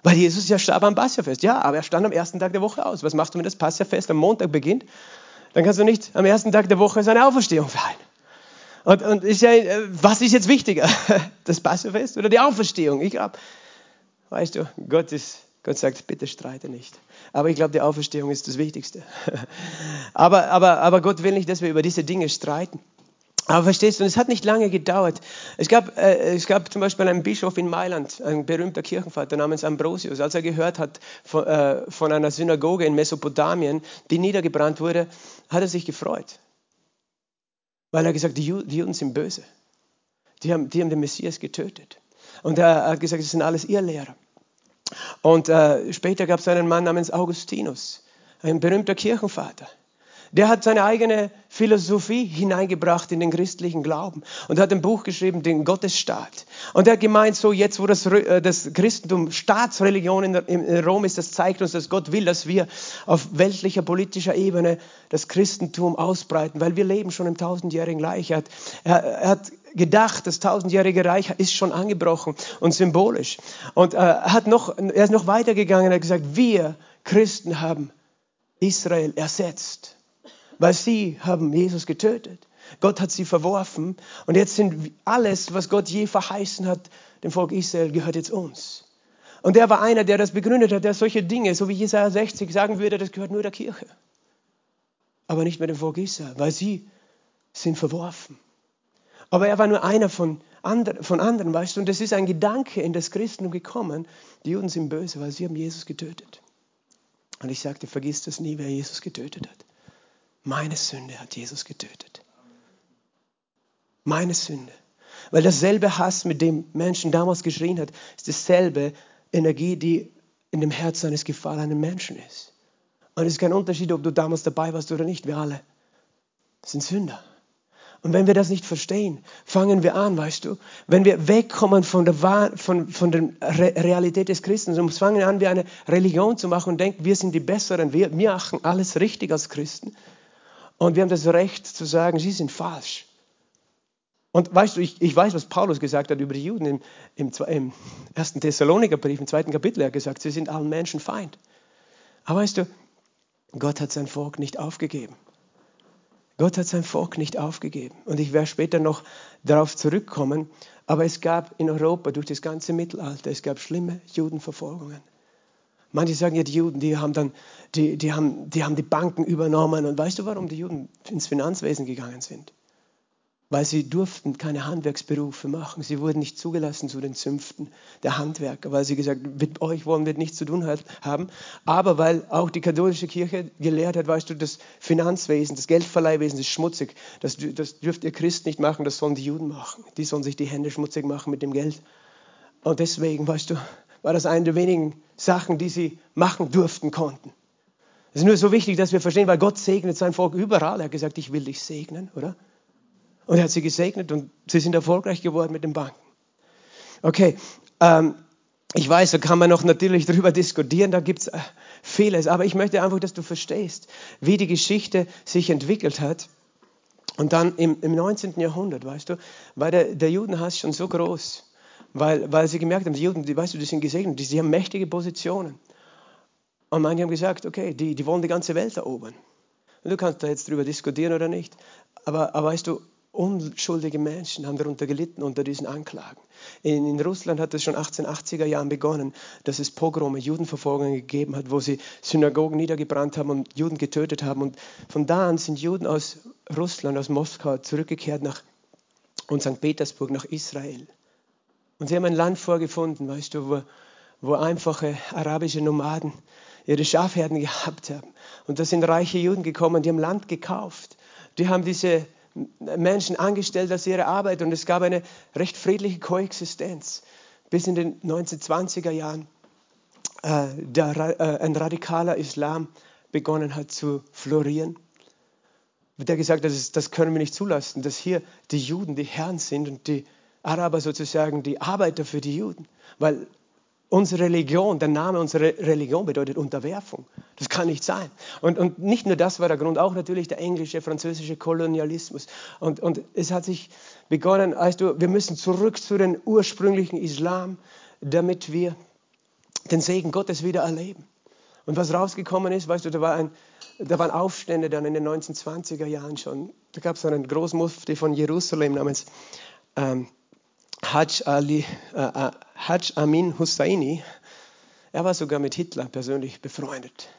Weil Jesus ja starb am Passafest. Ja, aber er stand am ersten Tag der Woche aus. Was machst du, wenn das Passafest am Montag beginnt? Dann kannst du nicht am ersten Tag der Woche seine Auferstehung feiern. Und, und ist ja, äh, was ist jetzt wichtiger? Das Passafest oder die Auferstehung? Ich glaube, weißt du, Gott, ist, Gott sagt, bitte streite nicht. Aber ich glaube, die Auferstehung ist das Wichtigste. Aber, aber, aber Gott will nicht, dass wir über diese Dinge streiten. Aber verstehst du, es hat nicht lange gedauert. Es gab, äh, es gab zum Beispiel einen Bischof in Mailand, ein berühmter Kirchenvater namens Ambrosius. Als er gehört hat von, äh, von einer Synagoge in Mesopotamien, die niedergebrannt wurde, hat er sich gefreut. Weil er gesagt, die, Ju die Juden sind böse. Die haben, die haben den Messias getötet. Und er hat gesagt, das sind alles Irrlehrer. Und äh, später gab es einen Mann namens Augustinus, ein berühmter Kirchenvater. Der hat seine eigene Philosophie hineingebracht in den christlichen Glauben und hat ein Buch geschrieben, den Gottesstaat. Und er hat gemeint, so jetzt, wo das, äh, das Christentum Staatsreligion in, in Rom ist, das zeigt uns, dass Gott will, dass wir auf weltlicher, politischer Ebene das Christentum ausbreiten, weil wir leben schon im tausendjährigen Reich. Er hat, er, er hat gedacht, das tausendjährige Reich ist schon angebrochen und symbolisch. Und äh, er, hat noch, er ist noch weitergegangen, er hat gesagt, wir Christen haben Israel ersetzt weil sie haben Jesus getötet. Gott hat sie verworfen und jetzt sind alles, was Gott je verheißen hat, dem Volk Israel, gehört jetzt uns. Und er war einer, der das begründet hat, der solche Dinge, so wie Jesaja 60 sagen würde, das gehört nur der Kirche. Aber nicht mehr dem Volk Israel, weil sie sind verworfen. Aber er war nur einer von, andre, von anderen, weißt du, und es ist ein Gedanke in das Christentum gekommen, die Juden sind böse, weil sie haben Jesus getötet. Und ich sagte, vergiss das nie, wer Jesus getötet hat. Meine Sünde hat Jesus getötet. Meine Sünde. Weil dasselbe Hass, mit dem Menschen damals geschrien hat, ist dasselbe Energie, die in dem Herzen eines gefallenen Menschen ist. Und es ist kein Unterschied, ob du damals dabei warst oder nicht. Wir alle sind Sünder. Und wenn wir das nicht verstehen, fangen wir an, weißt du, wenn wir wegkommen von der, von, von der Realität des Christentums, fangen wir an, wir eine Religion zu machen und denken, wir sind die Besseren, wir, wir machen alles richtig als Christen. Und wir haben das Recht zu sagen, sie sind falsch. Und weißt du, ich, ich weiß, was Paulus gesagt hat über die Juden im, im, im ersten Thessalonikerbrief, im zweiten Kapitel. Er hat gesagt, sie sind allen Menschen Feind. Aber weißt du, Gott hat sein Volk nicht aufgegeben. Gott hat sein Volk nicht aufgegeben. Und ich werde später noch darauf zurückkommen. Aber es gab in Europa durch das ganze Mittelalter, es gab schlimme Judenverfolgungen. Manche sagen ja, die Juden, die haben dann, die, die, haben, die haben die Banken übernommen. Und weißt du, warum die Juden ins Finanzwesen gegangen sind? Weil sie durften keine Handwerksberufe machen. Sie wurden nicht zugelassen zu den Zünften der Handwerker, weil sie gesagt mit euch wollen wir nichts zu tun haben. Aber weil auch die katholische Kirche gelehrt hat, weißt du, das Finanzwesen, das Geldverleihwesen ist schmutzig. Das, das dürft ihr Christ nicht machen, das sollen die Juden machen. Die sollen sich die Hände schmutzig machen mit dem Geld. Und deswegen, weißt du, war das eine der wenigen Sachen, die sie machen durften konnten. Es ist nur so wichtig, dass wir verstehen, weil Gott segnet sein Volk überall. Er hat gesagt, ich will dich segnen, oder? Und er hat sie gesegnet und sie sind erfolgreich geworden mit den Banken. Okay, ähm, ich weiß, da kann man noch natürlich darüber diskutieren, da gibt es äh, vieles, aber ich möchte einfach, dass du verstehst, wie die Geschichte sich entwickelt hat. Und dann im, im 19. Jahrhundert, weißt du, war der, der Judenhass schon so groß, weil, weil sie gemerkt haben, die Juden, die, weißt du, die sind gesegnet, die, die haben mächtige Positionen. Und manche haben gesagt, okay, die, die wollen die ganze Welt erobern. Und du kannst da jetzt drüber diskutieren oder nicht. Aber, aber weißt du, unschuldige Menschen haben darunter gelitten unter diesen Anklagen. In, in, Russland hat es schon 1880er Jahren begonnen, dass es Pogrome, Judenverfolgungen gegeben hat, wo sie Synagogen niedergebrannt haben und Juden getötet haben. Und von da an sind Juden aus Russland, aus Moskau zurückgekehrt nach und St. Petersburg nach Israel. Und sie haben ein Land vorgefunden, weißt du, wo, wo einfache arabische Nomaden ihre Schafherden gehabt haben. Und da sind reiche Juden gekommen, die haben Land gekauft. Die haben diese Menschen angestellt als ihre Arbeit und es gab eine recht friedliche Koexistenz. Bis in den 1920er Jahren äh, der, äh, ein radikaler Islam begonnen hat zu florieren. Der gesagt hat, das, das können wir nicht zulassen, dass hier die Juden die Herren sind und die Araber sozusagen die Arbeiter für die Juden. Weil unsere Religion, der Name unserer Religion bedeutet Unterwerfung. Das kann nicht sein. Und, und nicht nur das war der Grund, auch natürlich der englische, französische Kolonialismus. Und, und es hat sich begonnen, weißt du, wir müssen zurück zu den ursprünglichen Islam, damit wir den Segen Gottes wieder erleben. Und was rausgekommen ist, weißt du, da, war ein, da waren Aufstände dann in den 1920er Jahren schon. Da gab es einen Großmufti von Jerusalem namens ähm, Hajj, Ali, äh, äh, Hajj Amin Husseini, er war sogar mit Hitler persönlich befreundet.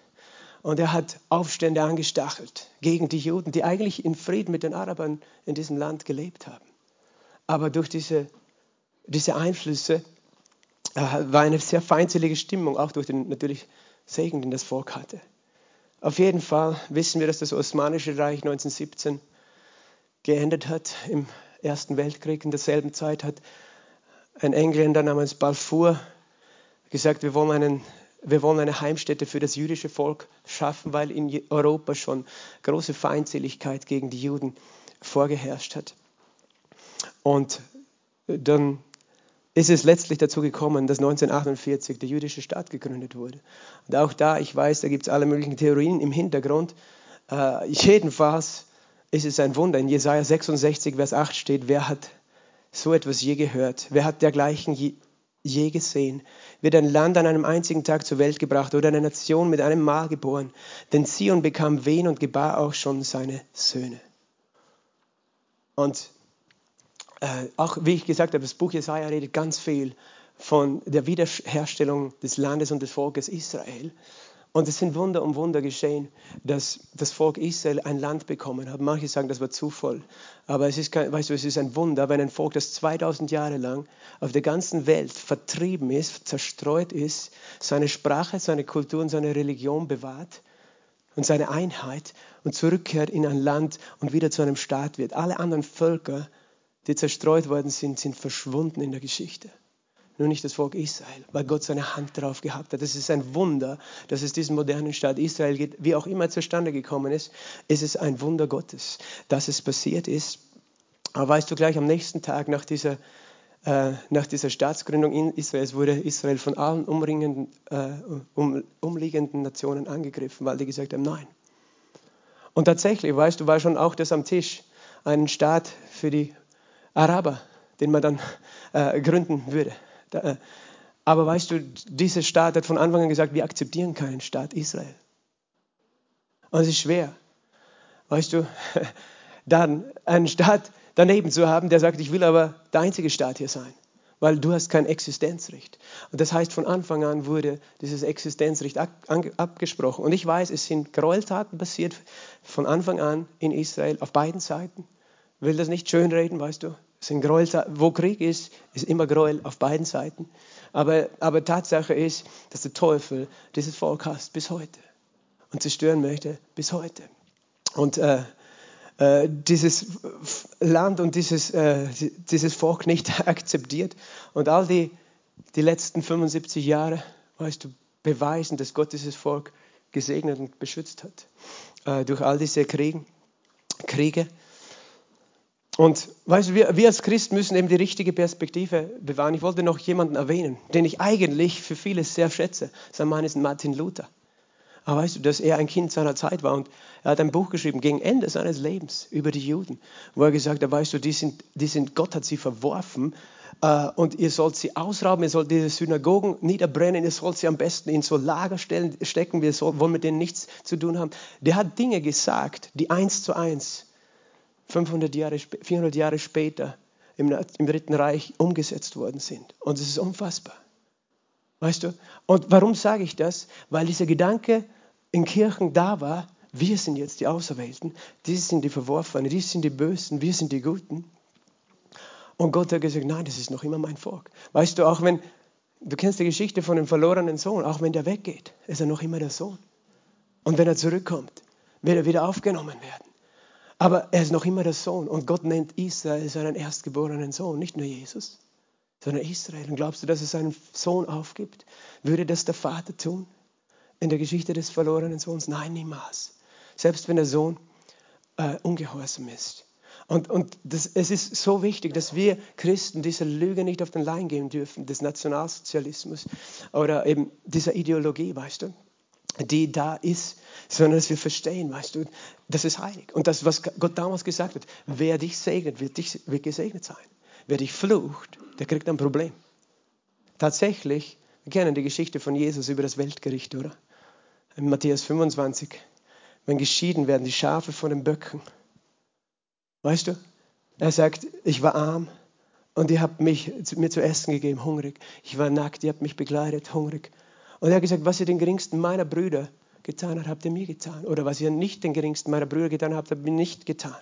Und er hat Aufstände angestachelt gegen die Juden, die eigentlich in Frieden mit den Arabern in diesem Land gelebt haben. Aber durch diese, diese Einflüsse äh, war eine sehr feindselige Stimmung, auch durch den natürlich Segen, den das Volk hatte. Auf jeden Fall wissen wir, dass das Osmanische Reich 1917 geendet hat im Ersten Weltkrieg. In derselben Zeit hat ein Engländer namens Balfour gesagt, wir wollen, einen, wir wollen eine Heimstätte für das jüdische Volk schaffen, weil in Europa schon große Feindseligkeit gegen die Juden vorgeherrscht hat. Und dann ist es letztlich dazu gekommen, dass 1948 der jüdische Staat gegründet wurde. Und auch da, ich weiß, da gibt es alle möglichen Theorien im Hintergrund. Äh, jedenfalls ist es ein Wunder. In Jesaja 66, Vers 8 steht: Wer hat so etwas je gehört? Wer hat dergleichen je, je gesehen? Wird ein Land an einem einzigen Tag zur Welt gebracht oder eine Nation mit einem Mal geboren? Denn Zion bekam Wehen und gebar auch schon seine Söhne. Und äh, auch wie ich gesagt habe, das Buch Jesaja redet ganz viel von der Wiederherstellung des Landes und des Volkes Israel. Und es sind Wunder um Wunder geschehen, dass das Volk Israel ein Land bekommen hat. Manche sagen, das war Zufall. Aber es ist, kein, weißt du, es ist ein Wunder, wenn ein Volk, das 2000 Jahre lang auf der ganzen Welt vertrieben ist, zerstreut ist, seine Sprache, seine Kultur und seine Religion bewahrt und seine Einheit und zurückkehrt in ein Land und wieder zu einem Staat wird. Alle anderen Völker, die zerstreut worden sind, sind verschwunden in der Geschichte nur nicht das Volk Israel, weil Gott seine Hand darauf gehabt hat. Das ist ein Wunder, dass es diesen modernen Staat Israel gibt, wie auch immer zustande gekommen ist. ist Es ein Wunder Gottes, dass es passiert ist. Aber weißt du, gleich am nächsten Tag nach dieser, äh, nach dieser Staatsgründung in Israels wurde Israel von allen umringenden, äh, um, umliegenden Nationen angegriffen, weil die gesagt haben, nein. Und tatsächlich, weißt du, war schon auch das am Tisch, einen Staat für die Araber, den man dann äh, gründen würde. Äh, aber weißt du, dieser Staat hat von Anfang an gesagt, wir akzeptieren keinen Staat Israel. Und es ist schwer. weißt du, dann einen Staat daneben zu haben, der sagt, ich will aber der einzige Staat hier sein, weil du hast kein Existenzrecht. Und das heißt, von Anfang an wurde dieses Existenzrecht abgesprochen. Und ich weiß, es sind Gräueltaten passiert von Anfang an in Israel auf beiden Seiten. Ich will das nicht schönreden, weißt du. Sind Gräueltaten. Wo Krieg ist, ist immer Gräuel auf beiden Seiten. Aber, aber Tatsache ist, dass der Teufel dieses Volk hasst bis heute und zerstören möchte bis heute. Und äh, äh, dieses Land und dieses, äh, dieses Volk nicht akzeptiert. Und all die, die letzten 75 Jahre, weißt du, beweisen, dass Gott dieses Volk gesegnet und beschützt hat. Äh, durch all diese Kriege. Und weißt du, wir, wir als Christen müssen eben die richtige Perspektive bewahren. Ich wollte noch jemanden erwähnen, den ich eigentlich für vieles sehr schätze. Sein Mann ist Martin Luther. Aber weißt du, dass er ein Kind seiner Zeit war und er hat ein Buch geschrieben gegen Ende seines Lebens über die Juden, wo er gesagt hat, weißt du, die sind, die sind Gott hat sie verworfen äh, und ihr sollt sie ausrauben, ihr sollt diese Synagogen niederbrennen, ihr sollt sie am besten in so Lagerstellen stecken, wir soll, wollen mit denen nichts zu tun haben. Der hat Dinge gesagt, die eins zu eins 500 Jahre, 400 Jahre später im, im Dritten Reich umgesetzt worden sind. Und es ist unfassbar. Weißt du? Und warum sage ich das? Weil dieser Gedanke in Kirchen da war, wir sind jetzt die Auserwählten, die sind die Verworfenen, die sind die Bösen, wir sind die Guten. Und Gott hat gesagt, nein, das ist noch immer mein Volk. Weißt du, auch wenn, du kennst die Geschichte von dem verlorenen Sohn, auch wenn der weggeht, ist er noch immer der Sohn. Und wenn er zurückkommt, wird er wieder aufgenommen werden. Aber er ist noch immer der Sohn und Gott nennt Israel seinen erstgeborenen Sohn, nicht nur Jesus sondern Israel. Und glaubst du, dass er seinen Sohn aufgibt? Würde das der Vater tun? In der Geschichte des verlorenen Sohns? Nein, niemals. Selbst wenn der Sohn äh, ungehorsam ist. Und, und das, es ist so wichtig, dass wir Christen dieser Lüge nicht auf den Leim gehen dürfen, des Nationalsozialismus oder eben dieser Ideologie, weißt du, die da ist, sondern dass wir verstehen, weißt du, das ist heilig. Und das, was Gott damals gesagt hat, wer dich segnet, wird, dich, wird gesegnet sein. Wer dich flucht, der kriegt ein Problem. Tatsächlich, wir kennen die Geschichte von Jesus über das Weltgericht, oder? In Matthäus 25, wenn geschieden werden die Schafe von den Böcken. Weißt du? Er sagt, ich war arm und ihr habt mich, mir zu essen gegeben, hungrig. Ich war nackt, ihr habt mich begleitet, hungrig. Und er hat gesagt, was ihr den geringsten meiner Brüder getan habt, habt ihr mir getan. Oder was ihr nicht den geringsten meiner Brüder getan habt, habt ihr mir nicht getan.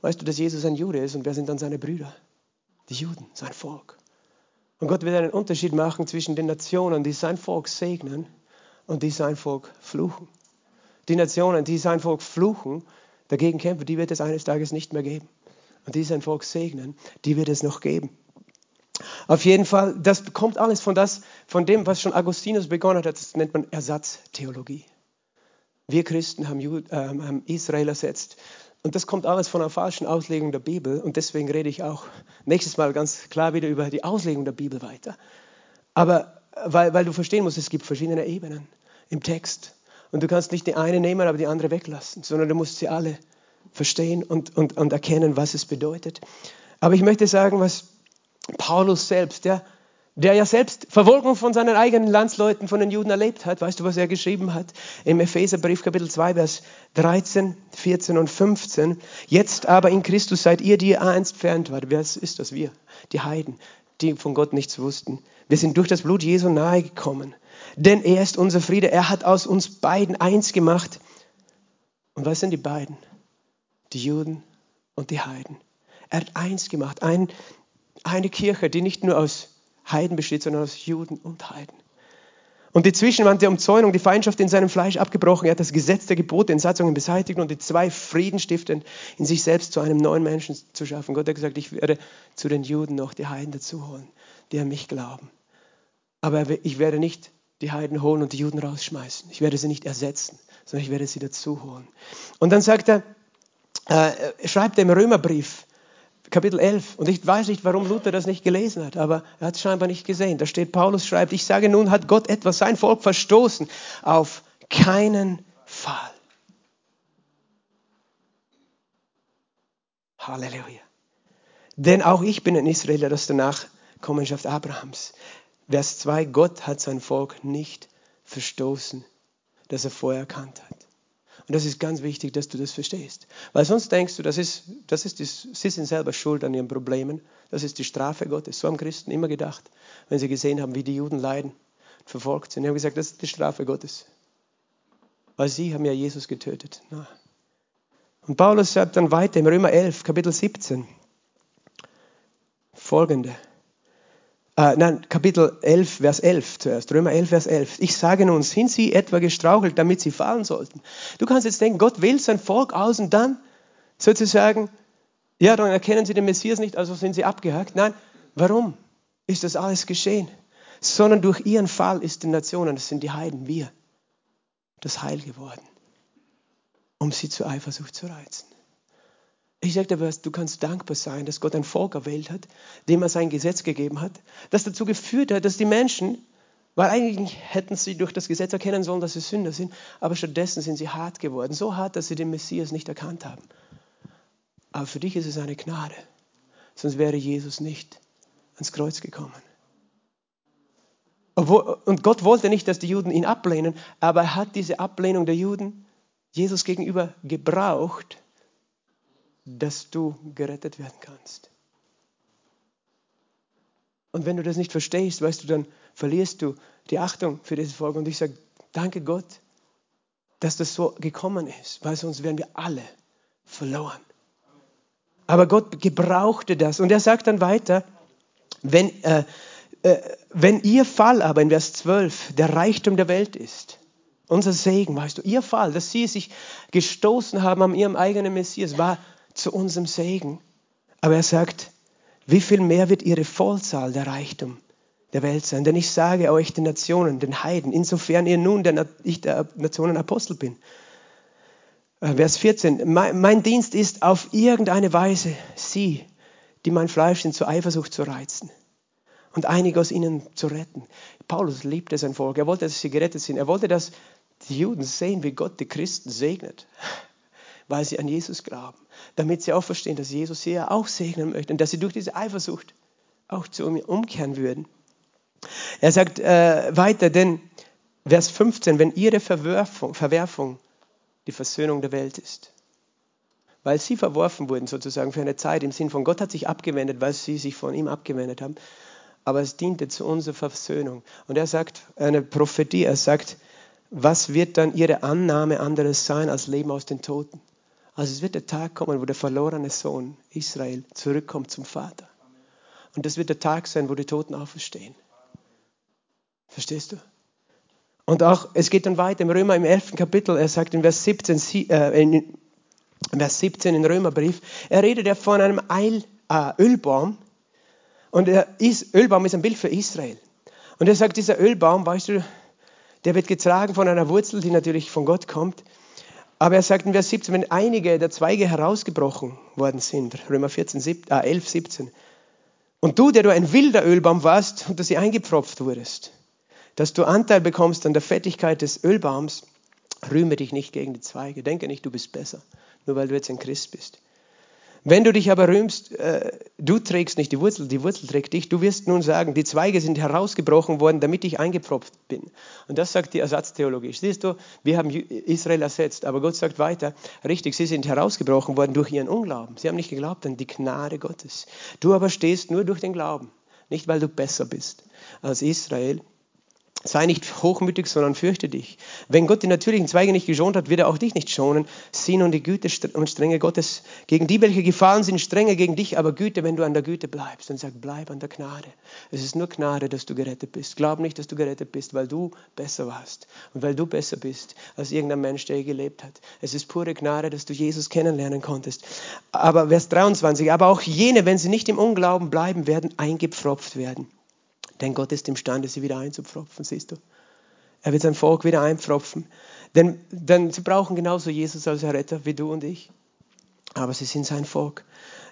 Weißt du, dass Jesus ein Jude ist und wer sind dann seine Brüder? Die Juden, sein Volk. Und Gott wird einen Unterschied machen zwischen den Nationen, die sein Volk segnen und die sein Volk fluchen. Die Nationen, die sein Volk fluchen, dagegen kämpfen, die wird es eines Tages nicht mehr geben. Und die sein Volk segnen, die wird es noch geben. Auf jeden Fall, das kommt alles von, das, von dem, was schon Augustinus begonnen hat. Das nennt man Ersatztheologie. Wir Christen haben, ähm, Israel ersetzt und das kommt alles von einer falschen Auslegung der Bibel. Und deswegen rede ich auch nächstes Mal ganz klar wieder über die Auslegung der Bibel weiter. Aber weil, weil du verstehen musst, es gibt verschiedene Ebenen im Text. Und du kannst nicht die eine nehmen, aber die andere weglassen, sondern du musst sie alle verstehen und, und, und erkennen, was es bedeutet. Aber ich möchte sagen, was Paulus selbst, der der ja selbst Verfolgung von seinen eigenen Landsleuten, von den Juden erlebt hat. Weißt du, was er geschrieben hat? Im Epheserbrief Kapitel 2, Vers 13, 14 und 15. Jetzt aber in Christus seid ihr, die einst entfernt wart. Wer ist das? Wir, die Heiden, die von Gott nichts wussten. Wir sind durch das Blut Jesu nahe gekommen. Denn er ist unser Friede. Er hat aus uns beiden eins gemacht. Und was sind die beiden? Die Juden und die Heiden. Er hat eins gemacht. Ein, eine Kirche, die nicht nur aus Heiden besteht, sondern aus Juden und Heiden. Und die Zwischenwand der Umzäunung, die Feindschaft in seinem Fleisch abgebrochen. Er hat das Gesetz der Gebote in Satzungen beseitigt und die zwei Frieden stiftend in sich selbst zu einem neuen Menschen zu schaffen. Gott hat gesagt, ich werde zu den Juden noch die Heiden dazu holen, die an mich glauben. Aber ich werde nicht die Heiden holen und die Juden rausschmeißen. Ich werde sie nicht ersetzen, sondern ich werde sie dazu holen. Und dann sagt er, äh, schreibt er im Römerbrief, Kapitel 11. Und ich weiß nicht, warum Luther das nicht gelesen hat, aber er hat es scheinbar nicht gesehen. Da steht, Paulus schreibt, ich sage nun, hat Gott etwas sein Volk verstoßen? Auf keinen Fall. Halleluja. Denn auch ich bin ein Israeler, das der Nachkommenschaft Abrahams. Vers 2, Gott hat sein Volk nicht verstoßen, das er vorher erkannt hat. Und das ist ganz wichtig, dass du das verstehst. Weil sonst denkst du, das ist, das ist die, sie sind selber schuld an ihren Problemen. Das ist die Strafe Gottes. So haben Christen immer gedacht, wenn sie gesehen haben, wie die Juden leiden, verfolgt sind. Sie haben gesagt, das ist die Strafe Gottes. Weil sie haben ja Jesus getötet. Na. Und Paulus sagt dann weiter im Römer 11, Kapitel 17, folgende. Äh, nein, Kapitel 11, Vers 11 zuerst. Römer 11, Vers 11. Ich sage nun, sind sie etwa gestrauchelt, damit sie fallen sollten? Du kannst jetzt denken, Gott wählt sein Volk aus und dann sozusagen, ja, dann erkennen sie den Messias nicht, also sind sie abgehakt. Nein, warum ist das alles geschehen? Sondern durch ihren Fall ist den Nationen, das sind die Heiden, wir, das Heil geworden, um sie zur Eifersucht zu reizen. Ich was, du kannst dankbar sein, dass Gott ein Volk erwählt hat, dem er sein Gesetz gegeben hat, das dazu geführt hat, dass die Menschen, weil eigentlich hätten sie durch das Gesetz erkennen sollen, dass sie Sünder sind, aber stattdessen sind sie hart geworden, so hart, dass sie den Messias nicht erkannt haben. Aber für dich ist es eine Gnade, sonst wäre Jesus nicht ans Kreuz gekommen. Obwohl, und Gott wollte nicht, dass die Juden ihn ablehnen, aber er hat diese Ablehnung der Juden Jesus gegenüber gebraucht, dass du gerettet werden kannst. Und wenn du das nicht verstehst, weißt du, dann verlierst du die Achtung für diese Folge. Und ich sage, danke Gott, dass das so gekommen ist, weil sonst wären wir alle verloren. Aber Gott gebrauchte das. Und er sagt dann weiter, wenn, äh, äh, wenn ihr Fall aber in Vers 12 der Reichtum der Welt ist, unser Segen, weißt du, ihr Fall, dass sie sich gestoßen haben an ihrem eigenen Messias, war zu unserem Segen. Aber er sagt, wie viel mehr wird ihre Vollzahl der Reichtum der Welt sein? Denn ich sage euch, den Nationen, den Heiden, insofern ihr nun der, ich der Nationen Apostel bin. Äh, Vers 14, mein, mein Dienst ist auf irgendeine Weise, sie, die mein Fleisch sind, zur Eifersucht zu reizen und einige aus ihnen zu retten. Paulus liebte sein Volk. Er wollte, dass sie gerettet sind. Er wollte, dass die Juden sehen, wie Gott die Christen segnet weil sie an Jesus glauben, damit sie auch verstehen, dass Jesus sie ja auch segnen möchte und dass sie durch diese Eifersucht auch zu mir umkehren würden. Er sagt äh, weiter, denn Vers 15, wenn ihre Verwerfung, Verwerfung die Versöhnung der Welt ist, weil sie verworfen wurden sozusagen für eine Zeit im Sinn von Gott hat sich abgewendet, weil sie sich von ihm abgewendet haben, aber es diente zu unserer Versöhnung. Und er sagt eine Prophetie, er sagt, was wird dann ihre Annahme anderes sein als Leben aus den Toten? Also es wird der Tag kommen, wo der verlorene Sohn Israel zurückkommt zum Vater. Und das wird der Tag sein, wo die Toten auferstehen. Verstehst du? Und auch, es geht dann weiter im Römer im 11. Kapitel, er sagt in Vers 17, äh, in Vers 17 im Römerbrief, er redet ja von einem Eil, äh, Ölbaum. Und er ist, Ölbaum ist ein Bild für Israel. Und er sagt, dieser Ölbaum, weißt du, der wird getragen von einer Wurzel, die natürlich von Gott kommt. Aber er sagt in Vers 17, wenn einige der Zweige herausgebrochen worden sind, Römer 14, 17, äh, 11, 17, und du, der du ein wilder Ölbaum warst und dass sie eingepfropft wurdest, dass du Anteil bekommst an der Fettigkeit des Ölbaums, rühme dich nicht gegen die Zweige. Denke nicht, du bist besser, nur weil du jetzt ein Christ bist. Wenn du dich aber rühmst, äh, du trägst nicht die Wurzel, die Wurzel trägt dich, du wirst nun sagen, die Zweige sind herausgebrochen worden, damit ich eingepfropft bin. Und das sagt die Ersatztheologie. Siehst du, wir haben Israel ersetzt, aber Gott sagt weiter, richtig, sie sind herausgebrochen worden durch ihren Unglauben. Sie haben nicht geglaubt an die Gnade Gottes. Du aber stehst nur durch den Glauben, nicht weil du besser bist als Israel, Sei nicht hochmütig, sondern fürchte dich. Wenn Gott die natürlichen Zweige nicht geschont hat, wird er auch dich nicht schonen. Sieh nun die Güte und Strenge Gottes gegen die, welche gefallen sind, strenge gegen dich, aber Güte, wenn du an der Güte bleibst. Und sag, bleib an der Gnade. Es ist nur Gnade, dass du gerettet bist. Glaub nicht, dass du gerettet bist, weil du besser warst und weil du besser bist als irgendein Mensch, der je gelebt hat. Es ist pure Gnade, dass du Jesus kennenlernen konntest. Aber Vers 23, aber auch jene, wenn sie nicht im Unglauben bleiben, werden eingepfropft werden. Denn Gott ist imstande, sie wieder einzupfropfen, siehst du. Er wird sein Volk wieder einpfropfen. Denn, denn sie brauchen genauso Jesus als Erretter wie du und ich. Aber sie sind sein Volk.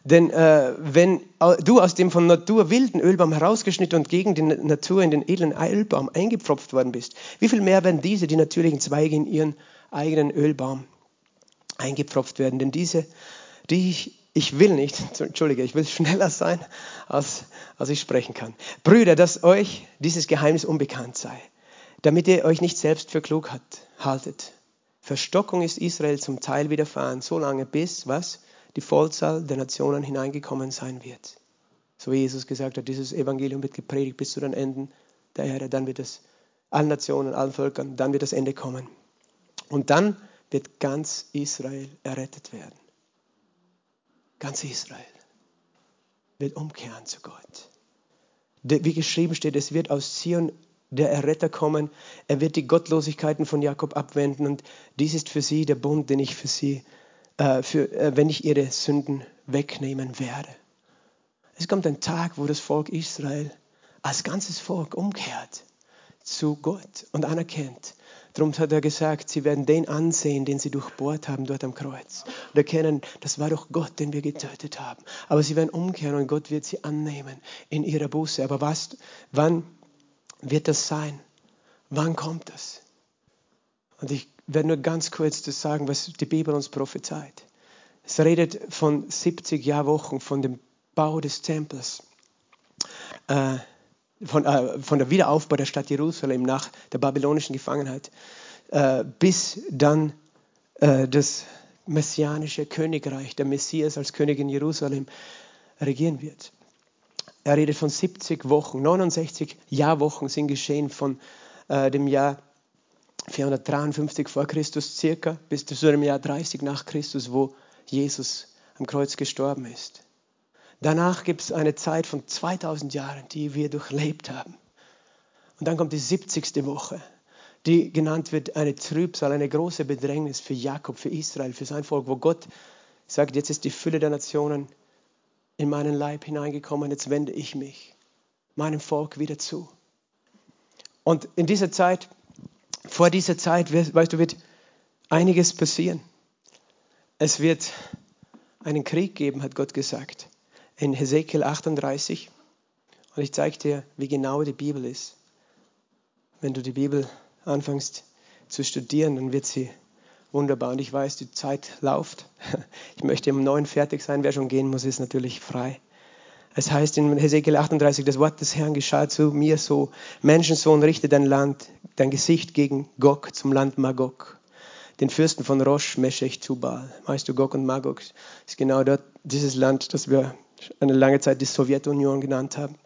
Denn äh, wenn du aus dem von Natur wilden Ölbaum herausgeschnitten und gegen die Natur in den edlen Ölbaum eingepfropft worden bist, wie viel mehr werden diese, die natürlichen Zweige, in ihren eigenen Ölbaum eingepfropft werden? Denn diese, die ich ich will nicht, entschuldige, ich will schneller sein, als, als ich sprechen kann. Brüder, dass euch dieses Geheimnis unbekannt sei, damit ihr euch nicht selbst für klug hat, haltet. Verstockung ist Israel zum Teil widerfahren, solange bis, was? Die Vollzahl der Nationen hineingekommen sein wird. So wie Jesus gesagt hat, dieses Evangelium wird gepredigt bis zu den Enden der Erde, dann wird es allen Nationen, allen Völkern, dann wird das Ende kommen. Und dann wird ganz Israel errettet werden. Ganz Israel wird umkehren zu Gott. Wie geschrieben steht, es wird aus Zion der Erretter kommen. Er wird die Gottlosigkeiten von Jakob abwenden und dies ist für sie der Bund, den ich für sie, äh, für, äh, wenn ich ihre Sünden wegnehmen werde. Es kommt ein Tag, wo das Volk Israel als ganzes Volk umkehrt zu Gott und anerkennt. Darum hat er gesagt, sie werden den ansehen, den sie durchbohrt haben dort am Kreuz. Und erkennen, das war doch Gott, den wir getötet haben. Aber sie werden umkehren und Gott wird sie annehmen in ihrer Buße. Aber was, wann wird das sein? Wann kommt das? Und ich werde nur ganz kurz das sagen, was die Bibel uns prophezeit. Es redet von 70 Jahrwochen, von dem Bau des Tempels. Äh, von, äh, von der Wiederaufbau der Stadt Jerusalem nach der babylonischen Gefangenheit äh, bis dann äh, das messianische Königreich, der Messias als König in Jerusalem regieren wird. Er redet von 70 Wochen, 69 Jahrwochen sind geschehen von äh, dem Jahr 453 vor Christus circa bis zu dem Jahr 30 nach Christus, wo Jesus am Kreuz gestorben ist. Danach gibt es eine Zeit von 2000 Jahren, die wir durchlebt haben. Und dann kommt die 70. Woche, die genannt wird eine Trübsal, eine große Bedrängnis für Jakob, für Israel, für sein Volk, wo Gott sagt, jetzt ist die Fülle der Nationen in meinen Leib hineingekommen, jetzt wende ich mich meinem Volk wieder zu. Und in dieser Zeit, vor dieser Zeit, weißt du, wird einiges passieren. Es wird einen Krieg geben, hat Gott gesagt in Hesekiel 38. Und ich zeige dir, wie genau die Bibel ist. Wenn du die Bibel anfängst zu studieren, dann wird sie wunderbar. Und ich weiß, die Zeit läuft. Ich möchte um neun fertig sein. Wer schon gehen muss, ist natürlich frei. Es heißt in Hesekiel 38, das Wort des Herrn geschah zu mir so, Menschensohn, richte dein Land, dein Gesicht gegen Gog, zum Land Magog, den Fürsten von Rosh, Meshech, Tubal. Weißt du, Gog und Magog ist genau dort, dieses Land, das wir eine lange Zeit die Sowjetunion genannt haben.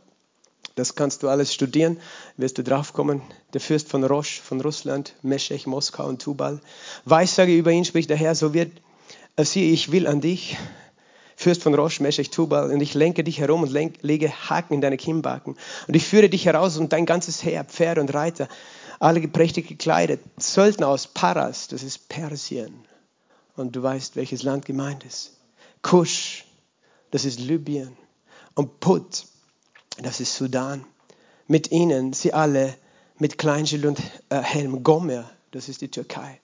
Das kannst du alles studieren, wirst du draufkommen. Der Fürst von Rosh, von Russland, Meshech, Moskau und Tubal. Weissage über ihn spricht der Herr, so wird, äh, siehe, ich will an dich, Fürst von Rosh, Meshech, Tubal, und ich lenke dich herum und lenk, lege Haken in deine Kinnbacken. Und ich führe dich heraus und dein ganzes Heer, Pferde und Reiter, alle prächtig gekleidet, Söldner aus Paras, das ist Persien. Und du weißt, welches Land gemeint ist. Kusch, das ist Libyen. Und Put, das ist Sudan. Mit ihnen, sie alle mit Kleinschild und äh, Helm. Gomer, das ist die Türkei.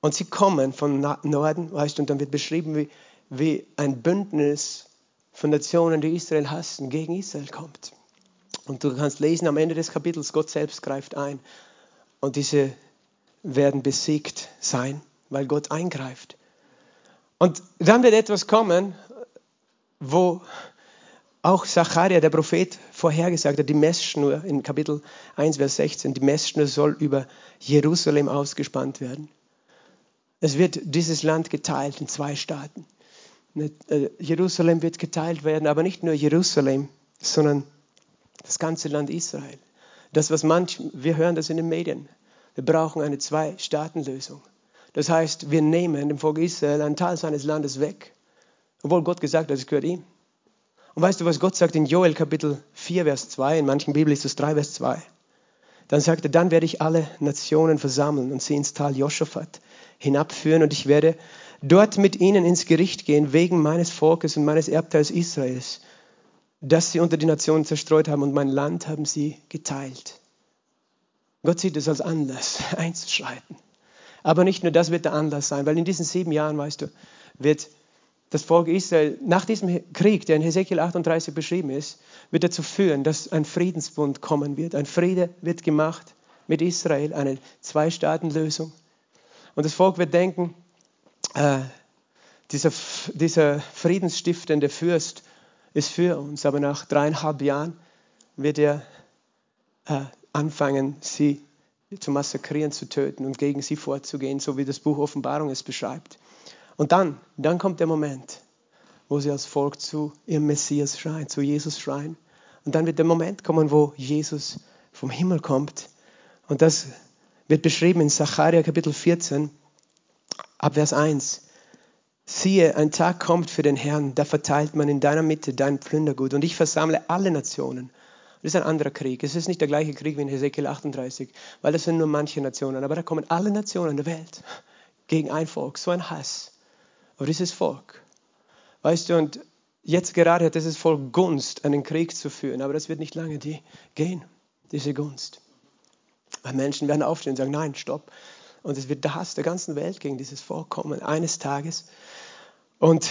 Und sie kommen von Norden, weißt du, und dann wird beschrieben, wie, wie ein Bündnis von Nationen, die Israel hassen, gegen Israel kommt. Und du kannst lesen am Ende des Kapitels, Gott selbst greift ein. Und diese werden besiegt sein, weil Gott eingreift. Und dann wird etwas kommen, wo auch Zacharia, der Prophet, vorhergesagt hat, die Messschnur in Kapitel 1, Vers 16, die Messschnur soll über Jerusalem ausgespannt werden. Es wird dieses Land geteilt in zwei Staaten. Äh, Jerusalem wird geteilt werden, aber nicht nur Jerusalem, sondern das ganze Land Israel. Das, was manch, wir hören das in den Medien. Wir brauchen eine Zwei-Staaten-Lösung. Das heißt, wir nehmen dem Volk Israel einen Teil seines Landes weg obwohl Gott gesagt hat, es gehört ihm. Und weißt du, was Gott sagt in Joel Kapitel 4, Vers 2, in manchen Bibeln ist es 3, Vers 2. Dann sagt er, dann werde ich alle Nationen versammeln und sie ins Tal Joschafat hinabführen und ich werde dort mit ihnen ins Gericht gehen wegen meines Volkes und meines Erbteils Israels, das sie unter die Nationen zerstreut haben und mein Land haben sie geteilt. Gott sieht es als Anlass, einzuschreiten. Aber nicht nur das wird der Anlass sein, weil in diesen sieben Jahren, weißt du, wird das Volk Israel nach diesem Krieg, der in Hesekiel 38 beschrieben ist, wird dazu führen, dass ein Friedensbund kommen wird. Ein Friede wird gemacht mit Israel, eine Zwei-Staaten-Lösung. Und das Volk wird denken, äh, dieser, dieser friedensstiftende Fürst ist für uns, aber nach dreieinhalb Jahren wird er äh, anfangen, sie zu massakrieren, zu töten und gegen sie vorzugehen, so wie das Buch Offenbarung es beschreibt. Und dann, dann kommt der Moment, wo sie als Volk zu ihrem Messias schreien, zu Jesus schreien. Und dann wird der Moment kommen, wo Jesus vom Himmel kommt. Und das wird beschrieben in Sacharja Kapitel 14, ab Vers 1. Siehe, ein Tag kommt für den Herrn, da verteilt man in deiner Mitte dein Plündergut und ich versammle alle Nationen. Das ist ein anderer Krieg. Es ist nicht der gleiche Krieg wie in Hesekiel 38, weil das sind nur manche Nationen. Aber da kommen alle Nationen der Welt gegen ein Volk. So ein Hass auf dieses Volk. Weißt du, und jetzt gerade hat dieses Volk Gunst, einen Krieg zu führen. Aber das wird nicht lange gehen, diese Gunst. Weil Menschen werden aufstehen und sagen, nein, stopp. Und es wird der Hass der ganzen Welt gegen dieses Volk kommen, eines Tages. Und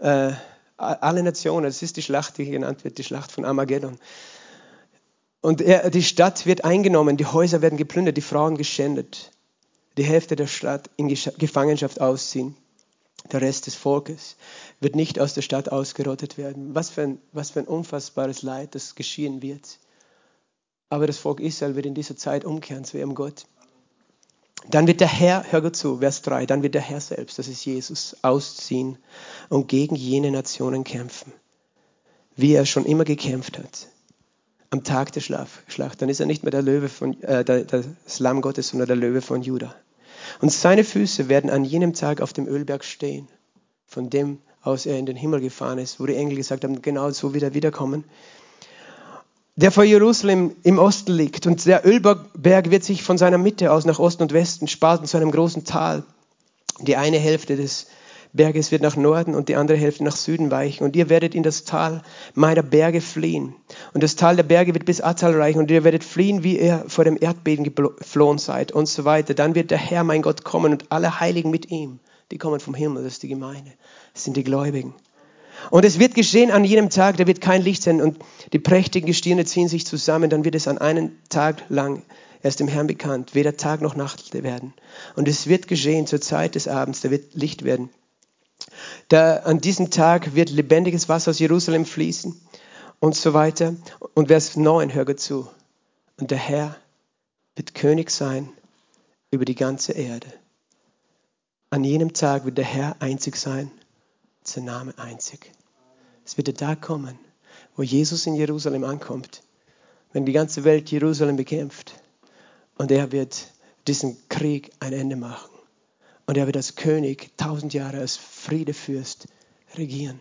äh, alle Nationen, es ist die Schlacht, die genannt wird, die Schlacht von Armageddon. Und er, die Stadt wird eingenommen, die Häuser werden geplündert, die Frauen geschändet. Die Hälfte der Stadt in Gefangenschaft ausziehen. Der Rest des Volkes wird nicht aus der Stadt ausgerottet werden. Was für ein, was für ein unfassbares Leid, das geschehen wird. Aber das Volk Israel wird in dieser Zeit umkehren zu ihrem Gott. Dann wird der Herr, hör gut zu, Vers 3, dann wird der Herr selbst, das ist Jesus, ausziehen und gegen jene Nationen kämpfen, wie er schon immer gekämpft hat. Am Tag der Schlacht, dann ist er nicht mehr der Löwe von, äh, das Lamm Gottes, sondern der Löwe von Juda. Und seine Füße werden an jenem Tag auf dem Ölberg stehen, von dem aus er in den Himmel gefahren ist, wo die Engel gesagt haben, genau so wird er wiederkommen der vor Jerusalem im Osten liegt. Und der Ölberg wird sich von seiner Mitte aus nach Osten und Westen spalten zu einem großen Tal. Die eine Hälfte des Berges wird nach Norden und die andere Hälfte nach Süden weichen. Und ihr werdet in das Tal meiner Berge fliehen. Und das Tal der Berge wird bis Atal reichen. Und ihr werdet fliehen, wie ihr vor dem Erdbeben geflohen seid und so weiter. Dann wird der Herr, mein Gott, kommen und alle Heiligen mit ihm. Die kommen vom Himmel, das ist die Gemeinde. Das sind die Gläubigen. Und es wird geschehen an jenem Tag, da wird kein Licht sein und die prächtigen Gestirne ziehen sich zusammen, dann wird es an einem Tag lang erst dem Herrn bekannt, weder Tag noch Nacht werden. Und es wird geschehen zur Zeit des Abends, da wird Licht werden. Da an diesem Tag wird lebendiges Wasser aus Jerusalem fließen und so weiter. Und Vers 9, hör gut zu. Und der Herr wird König sein über die ganze Erde. An jenem Tag wird der Herr einzig sein sein Name einzig. Es wird der Tag kommen, wo Jesus in Jerusalem ankommt, wenn die ganze Welt Jerusalem bekämpft. Und er wird diesen Krieg ein Ende machen. Und er wird als König tausend Jahre als Friedefürst regieren.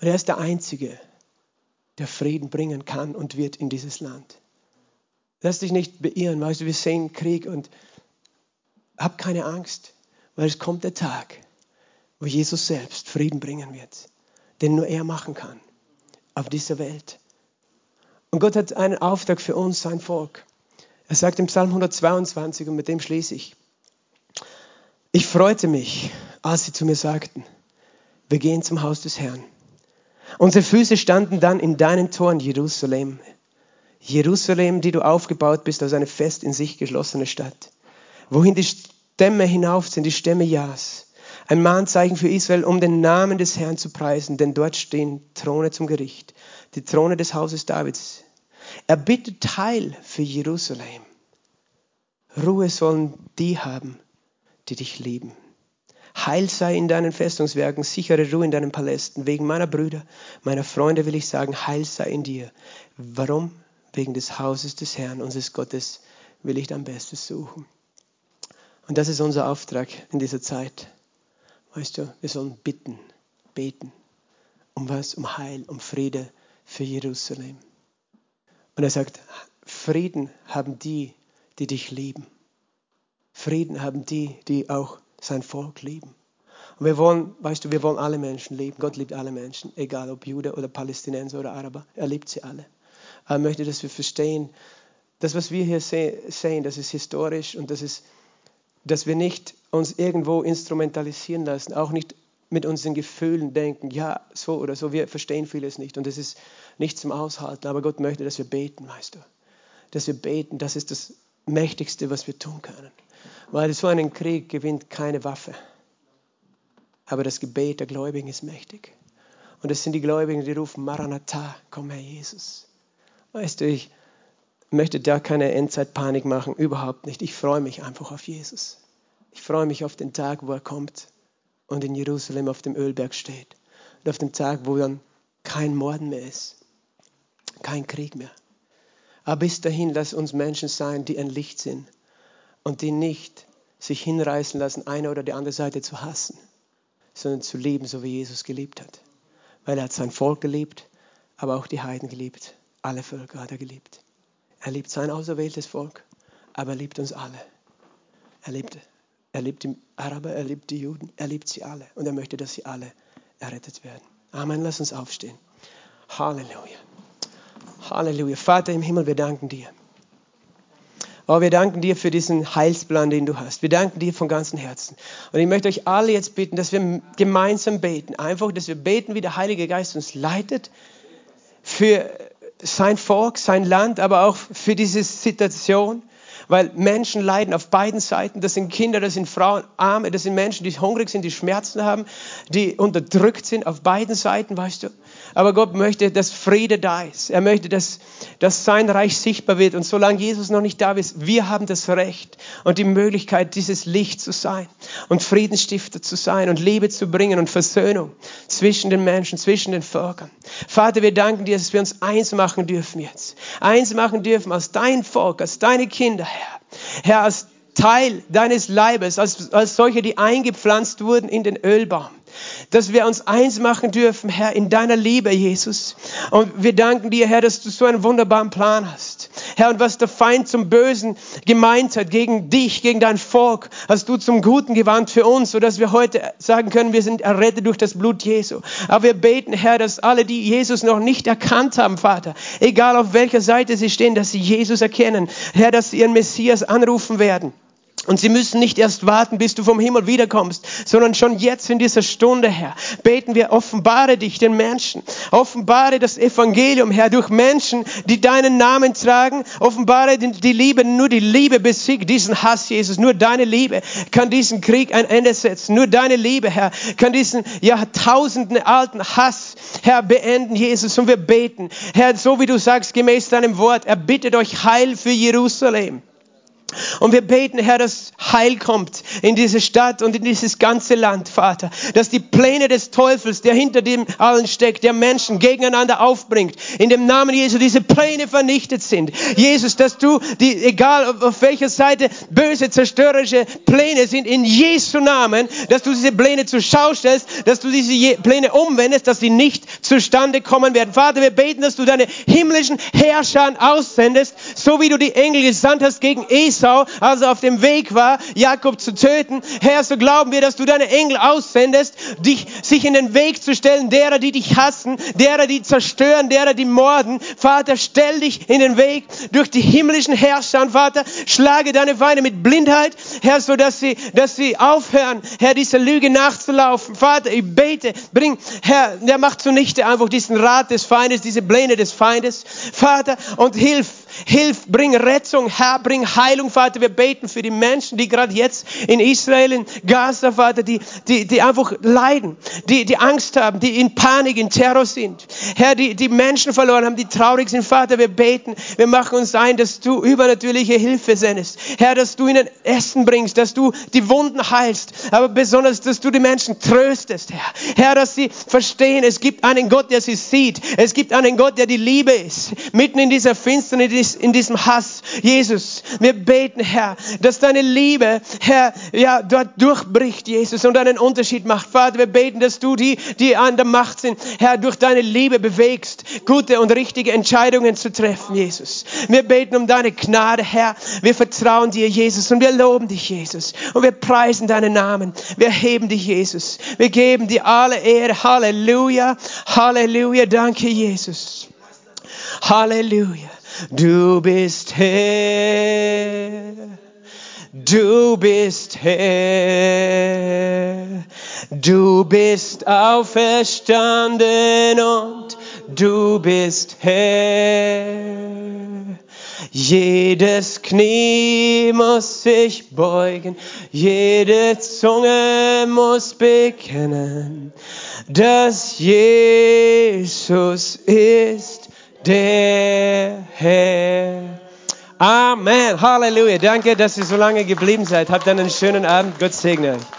Und er ist der Einzige, der Frieden bringen kann und wird in dieses Land. Lass dich nicht beirren, weißt du, wir sehen Krieg und hab keine Angst, weil es kommt der Tag, wo Jesus selbst Frieden bringen wird, den nur er machen kann auf dieser Welt. Und Gott hat einen Auftrag für uns, sein Volk. Er sagt im Psalm 122, und mit dem schließe ich, ich freute mich, als sie zu mir sagten, wir gehen zum Haus des Herrn. Unsere Füße standen dann in deinen Toren, Jerusalem. Jerusalem, die du aufgebaut bist als eine fest in sich geschlossene Stadt. Wohin die Stämme hinauf sind, die Stämme Jas ein Mahnzeichen für Israel, um den Namen des Herrn zu preisen, denn dort stehen Throne zum Gericht, die Throne des Hauses Davids. Er bittet Heil für Jerusalem. Ruhe sollen die haben, die dich lieben. Heil sei in deinen Festungswerken, sichere Ruhe in deinen Palästen. Wegen meiner Brüder, meiner Freunde will ich sagen, Heil sei in dir. Warum? Wegen des Hauses des Herrn, unseres Gottes, will ich dein Bestes suchen. Und das ist unser Auftrag in dieser Zeit. Weißt du, wir sollen bitten, beten. Um was? Um Heil, um Friede für Jerusalem. Und er sagt, Frieden haben die, die dich lieben. Frieden haben die, die auch sein Volk lieben. Und wir wollen, weißt du, wir wollen alle Menschen lieben. Gott liebt alle Menschen, egal ob Jude oder Palästinenser oder Araber. Er liebt sie alle. Er möchte, dass wir verstehen, das, was wir hier sehen, das ist historisch und das ist dass wir nicht uns irgendwo instrumentalisieren lassen, auch nicht mit unseren Gefühlen denken, ja, so oder so, wir verstehen vieles nicht und es ist nicht zum Aushalten, aber Gott möchte, dass wir beten, weißt du. Dass wir beten, das ist das Mächtigste, was wir tun können. Weil so einen Krieg gewinnt keine Waffe. Aber das Gebet der Gläubigen ist mächtig. Und es sind die Gläubigen, die rufen, Maranatha, komm Herr Jesus. Weißt du, ich, möchte da keine Endzeitpanik machen, überhaupt nicht. Ich freue mich einfach auf Jesus. Ich freue mich auf den Tag, wo er kommt und in Jerusalem auf dem Ölberg steht. Und auf dem Tag, wo dann kein Morden mehr ist, kein Krieg mehr. Aber bis dahin lass uns Menschen sein, die ein Licht sind und die nicht sich hinreißen lassen, eine oder die andere Seite zu hassen, sondern zu lieben, so wie Jesus geliebt hat. Weil er hat sein Volk geliebt, aber auch die Heiden geliebt. Alle Völker hat er geliebt. Er liebt sein auserwähltes Volk, aber er liebt uns alle. Er liebt, er liebt die Araber, er liebt die Juden, er liebt sie alle und er möchte, dass sie alle errettet werden. Amen. Lass uns aufstehen. Halleluja. Halleluja. Vater im Himmel, wir danken dir. Oh, wir danken dir für diesen Heilsplan, den du hast. Wir danken dir von ganzem Herzen. Und ich möchte euch alle jetzt bitten, dass wir gemeinsam beten. Einfach, dass wir beten, wie der Heilige Geist uns leitet für sein Volk, sein Land, aber auch für diese Situation weil Menschen leiden auf beiden Seiten. Das sind Kinder, das sind Frauen, Arme, das sind Menschen, die hungrig sind, die Schmerzen haben, die unterdrückt sind auf beiden Seiten, weißt du. Aber Gott möchte, dass Friede da ist. Er möchte, dass, dass sein Reich sichtbar wird. Und solange Jesus noch nicht da ist, wir haben das Recht und die Möglichkeit, dieses Licht zu sein und Friedensstifter zu sein und Liebe zu bringen und Versöhnung zwischen den Menschen, zwischen den Völkern. Vater, wir danken dir, dass wir uns eins machen dürfen jetzt. Eins machen dürfen als dein Volk, als deine Kinder, Herr. Als Teil deines Leibes, als, als solche, die eingepflanzt wurden in den Ölbaum dass wir uns eins machen dürfen, Herr, in deiner Liebe, Jesus. Und wir danken dir, Herr, dass du so einen wunderbaren Plan hast. Herr, und was der Feind zum Bösen gemeint hat, gegen dich, gegen dein Volk, hast du zum Guten gewandt für uns, sodass wir heute sagen können, wir sind errettet durch das Blut Jesu. Aber wir beten, Herr, dass alle, die Jesus noch nicht erkannt haben, Vater, egal auf welcher Seite sie stehen, dass sie Jesus erkennen. Herr, dass sie ihren Messias anrufen werden. Und sie müssen nicht erst warten, bis du vom Himmel wiederkommst, sondern schon jetzt in dieser Stunde, Herr, beten wir, offenbare dich den Menschen. Offenbare das Evangelium, Herr, durch Menschen, die deinen Namen tragen. Offenbare die Liebe, nur die Liebe besiegt diesen Hass, Jesus. Nur deine Liebe kann diesen Krieg ein Ende setzen. Nur deine Liebe, Herr, kann diesen Jahrtausenden alten Hass, Herr, beenden, Jesus. Und wir beten, Herr, so wie du sagst, gemäß deinem Wort, er bittet euch Heil für Jerusalem. Und wir beten, Herr, dass Heil kommt in diese Stadt und in dieses ganze Land, Vater. Dass die Pläne des Teufels, der hinter dem allen steckt, der Menschen gegeneinander aufbringt, in dem Namen Jesu diese Pläne vernichtet sind. Jesus, dass du, die, egal auf welcher Seite böse, zerstörerische Pläne sind, in Jesu Namen, dass du diese Pläne zur Schau stellst, dass du diese Pläne umwendest, dass sie nicht zustande kommen werden. Vater, wir beten, dass du deine himmlischen Herrscher aussendest, so wie du die Engel gesandt hast gegen Esau Esau, als er auf dem Weg war, Jakob zu töten. Herr, so glauben wir, dass du deine Engel aussendest, dich, sich in den Weg zu stellen, derer, die dich hassen, derer, die zerstören, derer, die morden. Vater, stell dich in den Weg durch die himmlischen Herrscher. Und Vater, schlage deine Feinde mit Blindheit, Herr, so dass sie, dass sie aufhören, Herr, dieser Lüge nachzulaufen. Vater, ich bete, bring, Herr, der macht zunichte einfach diesen Rat des Feindes, diese Pläne des Feindes. Vater, und hilf, hilf, bring Rettung, Herr, bring Heilung, Vater. Wir beten für die Menschen, die gerade jetzt in Israel, in Gaza, Vater, die, die, die einfach leiden, die, die Angst haben, die in Panik, in Terror sind. Herr, die, die Menschen verloren haben, die traurig sind. Vater, wir beten, wir machen uns ein, dass du übernatürliche Hilfe sendest. Herr, dass du ihnen Essen bringst, dass du die Wunden heilst, aber besonders, dass du die Menschen tröstest, Herr. Herr, dass sie verstehen, es gibt einen Gott, der sie sieht. Es gibt einen Gott, der die Liebe ist. Mitten in dieser Finsternis, in diesem Hass. Jesus, wir beten, Herr, dass deine Liebe, Herr, ja, dort durchbricht, Jesus, und einen Unterschied macht. Vater, wir beten, dass du die, die an der Macht sind, Herr, durch deine Liebe bewegst, gute und richtige Entscheidungen zu treffen, Jesus. Wir beten um deine Gnade, Herr. Wir vertrauen dir, Jesus, und wir loben dich, Jesus. Und wir preisen deinen Namen. Wir heben dich, Jesus. Wir geben dir alle Ehre. Halleluja. Halleluja. Danke, Jesus. Halleluja. Du bist Herr. Du bist Herr. Du bist auferstanden und du bist Herr. Jedes Knie muss sich beugen, jede Zunge muss bekennen, dass Jesus ist der Herr. Amen. Halleluja. Danke, dass ihr so lange geblieben seid. Habt einen schönen Abend. Gott segne euch.